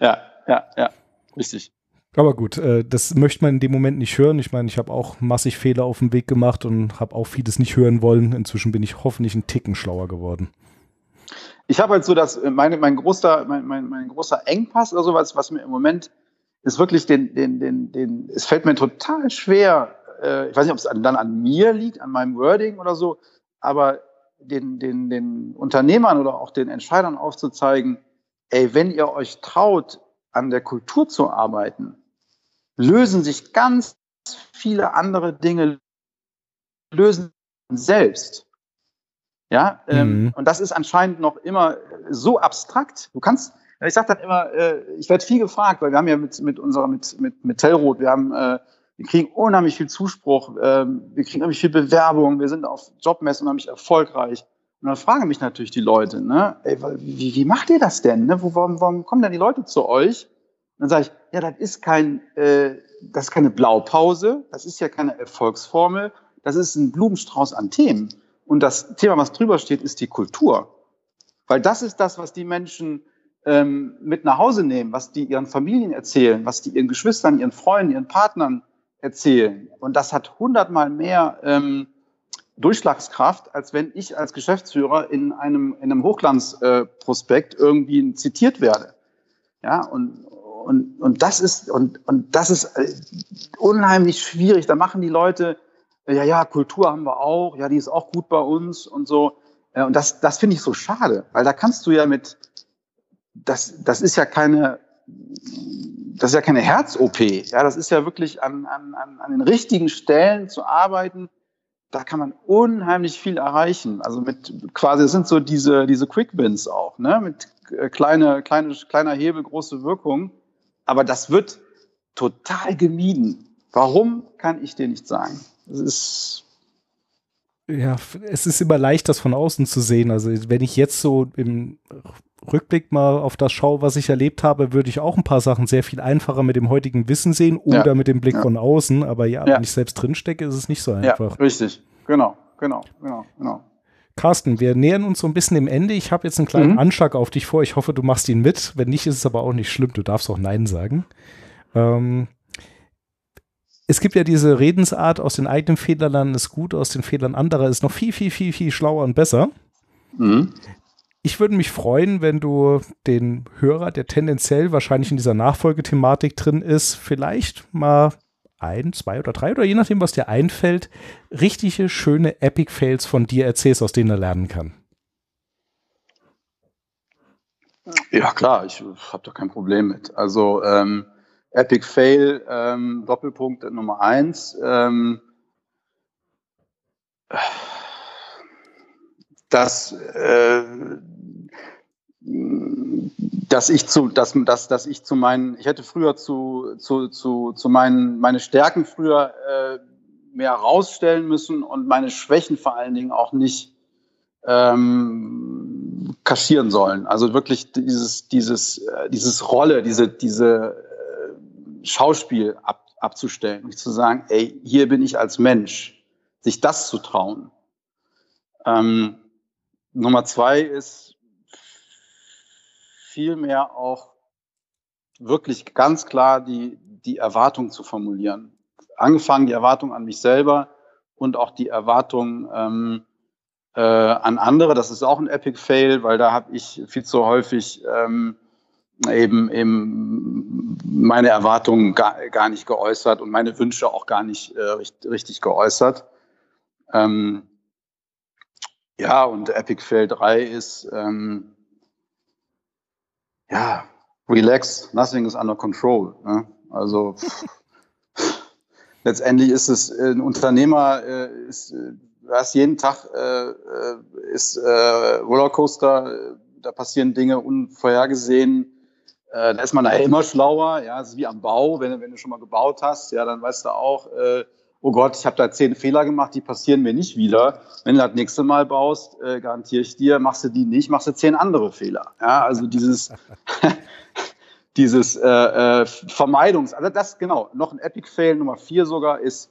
Ja, ja, ja, richtig. Aber gut, äh, das möchte man in dem Moment nicht hören. Ich meine, ich habe auch massig Fehler auf dem Weg gemacht und habe auch vieles nicht hören wollen. Inzwischen bin ich hoffentlich einen Ticken schlauer geworden. Ich habe halt so, dass äh, meine, mein, großer, mein, mein, mein großer Engpass oder sowas, was mir im Moment ist wirklich den, den, den, den, es fällt mir total schwer, äh, ich weiß nicht, ob es dann an mir liegt, an meinem Wording oder so, aber den, den, den Unternehmern oder auch den Entscheidern aufzuzeigen, ey, wenn ihr euch traut, an der Kultur zu arbeiten, lösen sich ganz viele andere Dinge, lösen selbst. Ja, ähm, mhm. und das ist anscheinend noch immer so abstrakt. Du kannst, ich sage dann immer, äh, ich werde viel gefragt, weil wir haben ja mit, mit unserer, mit, mit, mit Tellroth, wir haben äh, wir kriegen unheimlich viel Zuspruch, ähm, wir kriegen unheimlich viel Bewerbung, wir sind auf Jobmessen unheimlich erfolgreich. Und dann fragen mich natürlich die Leute, ne, ey, wie, wie macht ihr das denn? Ne? Wo, warum, warum kommen denn die Leute zu euch? Und dann sage ich, ja, das ist kein, äh, das ist keine Blaupause, das ist ja keine Erfolgsformel, das ist ein Blumenstrauß an Themen. Und das Thema, was drüber steht, ist die Kultur. Weil das ist das, was die Menschen ähm, mit nach Hause nehmen, was die ihren Familien erzählen, was die ihren Geschwistern, ihren Freunden, ihren Partnern erzählen. Und das hat hundertmal mehr ähm, Durchschlagskraft, als wenn ich als Geschäftsführer in einem, in einem Hochglanzprospekt äh, irgendwie zitiert werde. Ja, und, und, und das ist, und, und das ist äh, unheimlich schwierig. Da machen die Leute, ja, ja, Kultur haben wir auch, ja, die ist auch gut bei uns und so. Äh, und das, das finde ich so schade, weil da kannst du ja mit, das, das ist ja keine, das ist ja keine Herz-OP. Ja, das ist ja wirklich an, an, an den richtigen Stellen zu arbeiten. Da kann man unheimlich viel erreichen. Also mit quasi, das sind so diese, diese Quick Wins auch, ne? Mit äh, kleine, kleine, kleiner Hebel, große Wirkung. Aber das wird total gemieden. Warum kann ich dir nicht sagen? Es ist ja, es ist immer leicht, das von außen zu sehen. Also wenn ich jetzt so im Rückblick mal auf das schaue, was ich erlebt habe, würde ich auch ein paar Sachen sehr viel einfacher mit dem heutigen Wissen sehen oder ja. mit dem Blick ja. von außen. Aber ja, ja, wenn ich selbst drinstecke, ist es nicht so einfach. Ja, richtig. Genau, genau, genau, genau. Carsten, wir nähern uns so ein bisschen dem Ende. Ich habe jetzt einen kleinen mhm. Anschlag auf dich vor. Ich hoffe, du machst ihn mit. Wenn nicht, ist es aber auch nicht schlimm. Du darfst auch Nein sagen. Ähm, es gibt ja diese Redensart, aus den eigenen Fehlern ist gut, aus den Fehlern anderer ist noch viel, viel, viel, viel schlauer und besser. Mhm. Ich würde mich freuen, wenn du den Hörer, der tendenziell wahrscheinlich in dieser Nachfolgethematik drin ist, vielleicht mal ein, zwei oder drei oder je nachdem, was dir einfällt, richtige, schöne Epic-Fails von dir erzählst, aus denen er lernen kann. Ja, klar, ich habe da kein Problem mit. Also ähm, Epic Fail, ähm, Doppelpunkt Nummer eins. Ähm, dass, äh, dass ich zu, dass, dass, dass ich zu meinen, ich hätte früher zu, zu, zu, zu meinen, meine Stärken früher äh, mehr herausstellen müssen und meine Schwächen vor allen Dingen auch nicht ähm, kaschieren sollen. Also wirklich dieses, dieses, äh, dieses Rolle, diese, diese äh, Schauspiel ab, abzustellen und zu sagen, ey, hier bin ich als Mensch, sich das zu trauen. Ähm, Nummer zwei ist vielmehr auch wirklich ganz klar die, die Erwartung zu formulieren. Angefangen die Erwartung an mich selber und auch die Erwartung ähm, äh, an andere. Das ist auch ein Epic Fail, weil da habe ich viel zu häufig ähm, eben, eben meine Erwartungen gar, gar nicht geäußert und meine Wünsche auch gar nicht äh, richtig, richtig geäußert. Ähm, ja, und Epic Fail 3 ist, ähm, ja, relax, nothing is under control. Ne? Also letztendlich ist es ein Unternehmer, äh, ist, äh, du hast jeden Tag äh, äh ist äh, Rollercoaster, da passieren Dinge unvorhergesehen. äh, da ist man da immer schlauer. Ja, es ist wie am Bau. Wenn, wenn du schon mal gebaut hast, ja, dann weißt du auch, äh, oh Gott, ich habe da zehn Fehler gemacht, die passieren mir nicht wieder. Wenn du das nächste Mal baust, äh, garantiere ich dir, machst du die nicht, machst du zehn andere Fehler. Ja, also dieses, [laughs] dieses äh, äh, Vermeidungs, also das genau, noch ein Epic Fail Nummer vier sogar ist,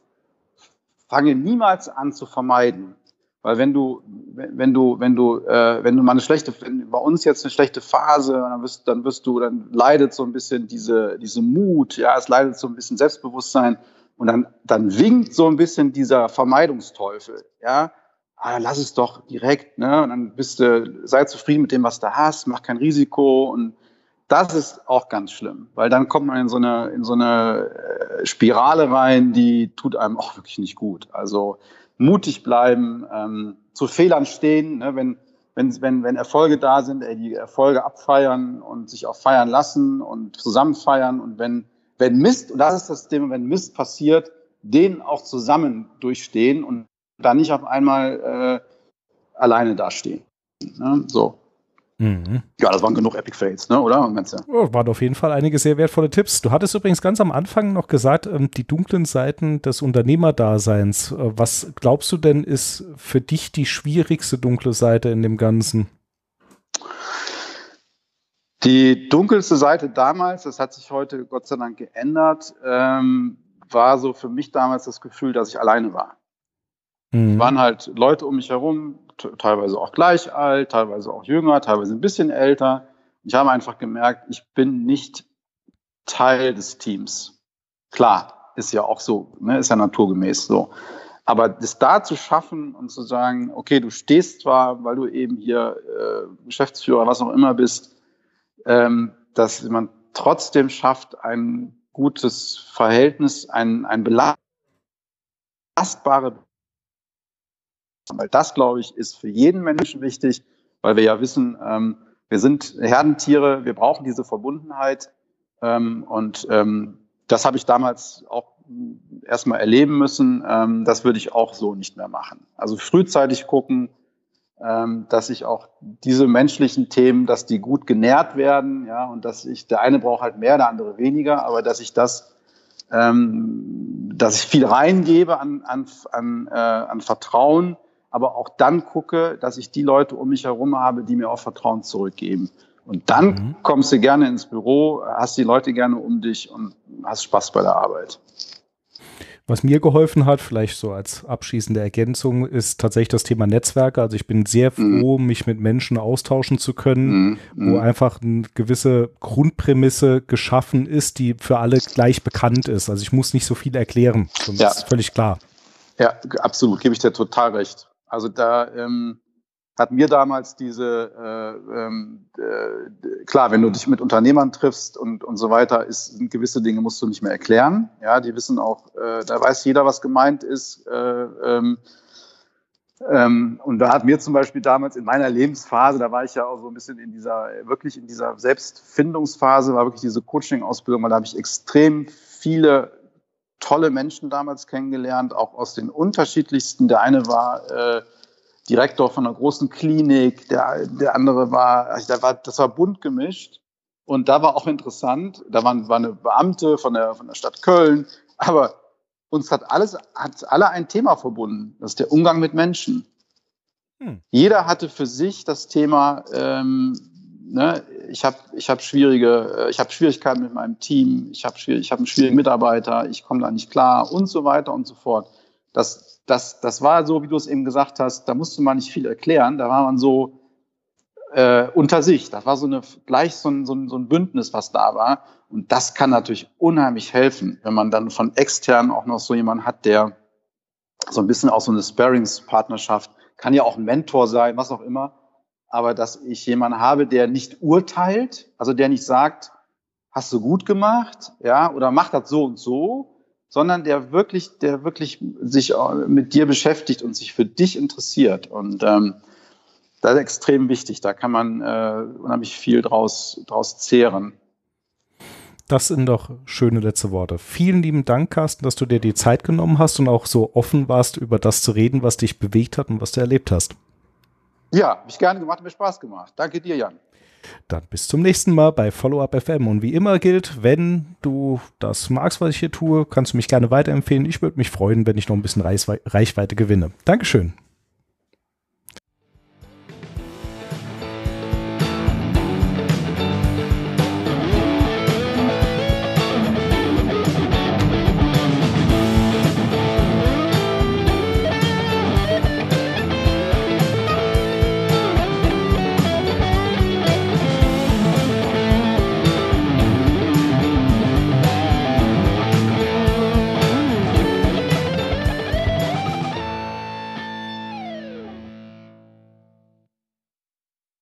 fange niemals an zu vermeiden. Weil wenn du, wenn du, wenn du, äh, wenn du mal eine schlechte, wenn bei uns jetzt eine schlechte Phase, dann wirst, dann wirst du, dann leidet so ein bisschen diese, diese Mut, ja, es leidet so ein bisschen Selbstbewusstsein und dann, dann winkt so ein bisschen dieser Vermeidungsteufel, ja. Ah, lass es doch direkt, ne? Und dann bist du, sei zufrieden mit dem, was du hast, mach kein Risiko und das ist auch ganz schlimm, weil dann kommt man in so eine, in so eine äh, Spirale rein, die tut einem auch wirklich nicht gut. Also mutig bleiben, ähm, zu Fehlern stehen, ne? wenn, wenn, wenn, wenn Erfolge da sind, ey, die Erfolge abfeiern und sich auch feiern lassen und zusammen feiern und wenn, wenn Mist, und das ist das Thema, wenn Mist passiert, den auch zusammen durchstehen und dann nicht auf einmal äh, alleine dastehen. Ne? So. Mhm. Ja, das waren genug Epic Fails, ne? oder? Oh, waren auf jeden Fall einige sehr wertvolle Tipps. Du hattest übrigens ganz am Anfang noch gesagt, ähm, die dunklen Seiten des Unternehmerdaseins. Äh, was glaubst du denn ist für dich die schwierigste dunkle Seite in dem Ganzen? Die dunkelste Seite damals, das hat sich heute Gott sei Dank geändert, ähm, war so für mich damals das Gefühl, dass ich alleine war. Mhm. Es waren halt Leute um mich herum, teilweise auch gleich alt, teilweise auch jünger, teilweise ein bisschen älter. Ich habe einfach gemerkt, ich bin nicht Teil des Teams. Klar, ist ja auch so, ne, ist ja naturgemäß so. Aber das da zu schaffen und zu sagen, okay, du stehst zwar, weil du eben hier äh, Geschäftsführer, was auch immer bist, ähm, dass man trotzdem schafft, ein gutes Verhältnis, ein, ein belastbare weil das, glaube ich, ist für jeden Menschen wichtig, weil wir ja wissen, ähm, wir sind Herdentiere, wir brauchen diese Verbundenheit. Ähm, und ähm, das habe ich damals auch erstmal erleben müssen. Ähm, das würde ich auch so nicht mehr machen. Also frühzeitig gucken, dass ich auch diese menschlichen Themen, dass die gut genährt werden, ja, und dass ich, der eine braucht halt mehr, der andere weniger, aber dass ich das, ähm, dass ich viel reingebe an, an, an, äh, an Vertrauen, aber auch dann gucke, dass ich die Leute um mich herum habe, die mir auch Vertrauen zurückgeben. Und dann mhm. kommst du gerne ins Büro, hast die Leute gerne um dich und hast Spaß bei der Arbeit. Was mir geholfen hat, vielleicht so als abschließende Ergänzung, ist tatsächlich das Thema Netzwerke. Also ich bin sehr mhm. froh, mhm. mich mit Menschen austauschen zu können, mhm. wo mhm. einfach eine gewisse Grundprämisse geschaffen ist, die für alle gleich bekannt ist. Also ich muss nicht so viel erklären. Das ja. ist völlig klar. Ja, absolut, gebe ich dir total recht. Also da ähm, hat mir damals diese, äh, ähm, äh, klar, wenn du dich mit Unternehmern triffst und, und so weiter, ist, sind gewisse Dinge musst du nicht mehr erklären. Ja, die wissen auch, äh, da weiß jeder, was gemeint ist. Äh, ähm, ähm, und da hat mir zum Beispiel damals in meiner Lebensphase, da war ich ja auch so ein bisschen in dieser, wirklich in dieser Selbstfindungsphase, war wirklich diese Coaching-Ausbildung, weil da habe ich extrem viele tolle Menschen damals kennengelernt, auch aus den unterschiedlichsten. Der eine war äh, Direktor von einer großen Klinik, der, der andere war, also war, das war bunt gemischt. Und da war auch interessant, da waren, war eine Beamte von der, von der Stadt Köln, aber uns hat alles, hat alle ein Thema verbunden. Das ist der Umgang mit Menschen. Hm. Jeder hatte für sich das Thema, ähm, ne, ich habe ich hab schwierige, äh, ich habe Schwierigkeiten mit meinem Team, ich habe ich hab einen schwierigen Mitarbeiter, ich komme da nicht klar und so weiter und so fort. Das, das, das war so, wie du es eben gesagt hast, da musste man nicht viel erklären, da war man so äh, unter sich. Das war so eine gleich so ein, so, ein, so ein Bündnis, was da war. Und das kann natürlich unheimlich helfen, wenn man dann von extern auch noch so jemanden hat, der so ein bisschen auch so eine Sparings-Partnerschaft, kann ja auch ein Mentor sein, was auch immer, aber dass ich jemanden habe, der nicht urteilt, also der nicht sagt, hast du gut gemacht, ja, oder mach das so und so, sondern der wirklich, der wirklich sich mit dir beschäftigt und sich für dich interessiert. Und ähm, das ist extrem wichtig. Da kann man äh, unheimlich viel draus, draus zehren. Das sind doch schöne letzte Worte. Vielen lieben Dank, Carsten, dass du dir die Zeit genommen hast und auch so offen warst, über das zu reden, was dich bewegt hat und was du erlebt hast. Ja, habe ich gerne gemacht, hat mir Spaß gemacht. Danke dir, Jan. Dann bis zum nächsten Mal bei Follow-up FM. Und wie immer gilt, wenn du das magst, was ich hier tue, kannst du mich gerne weiterempfehlen. Ich würde mich freuen, wenn ich noch ein bisschen Reichweite gewinne. Dankeschön.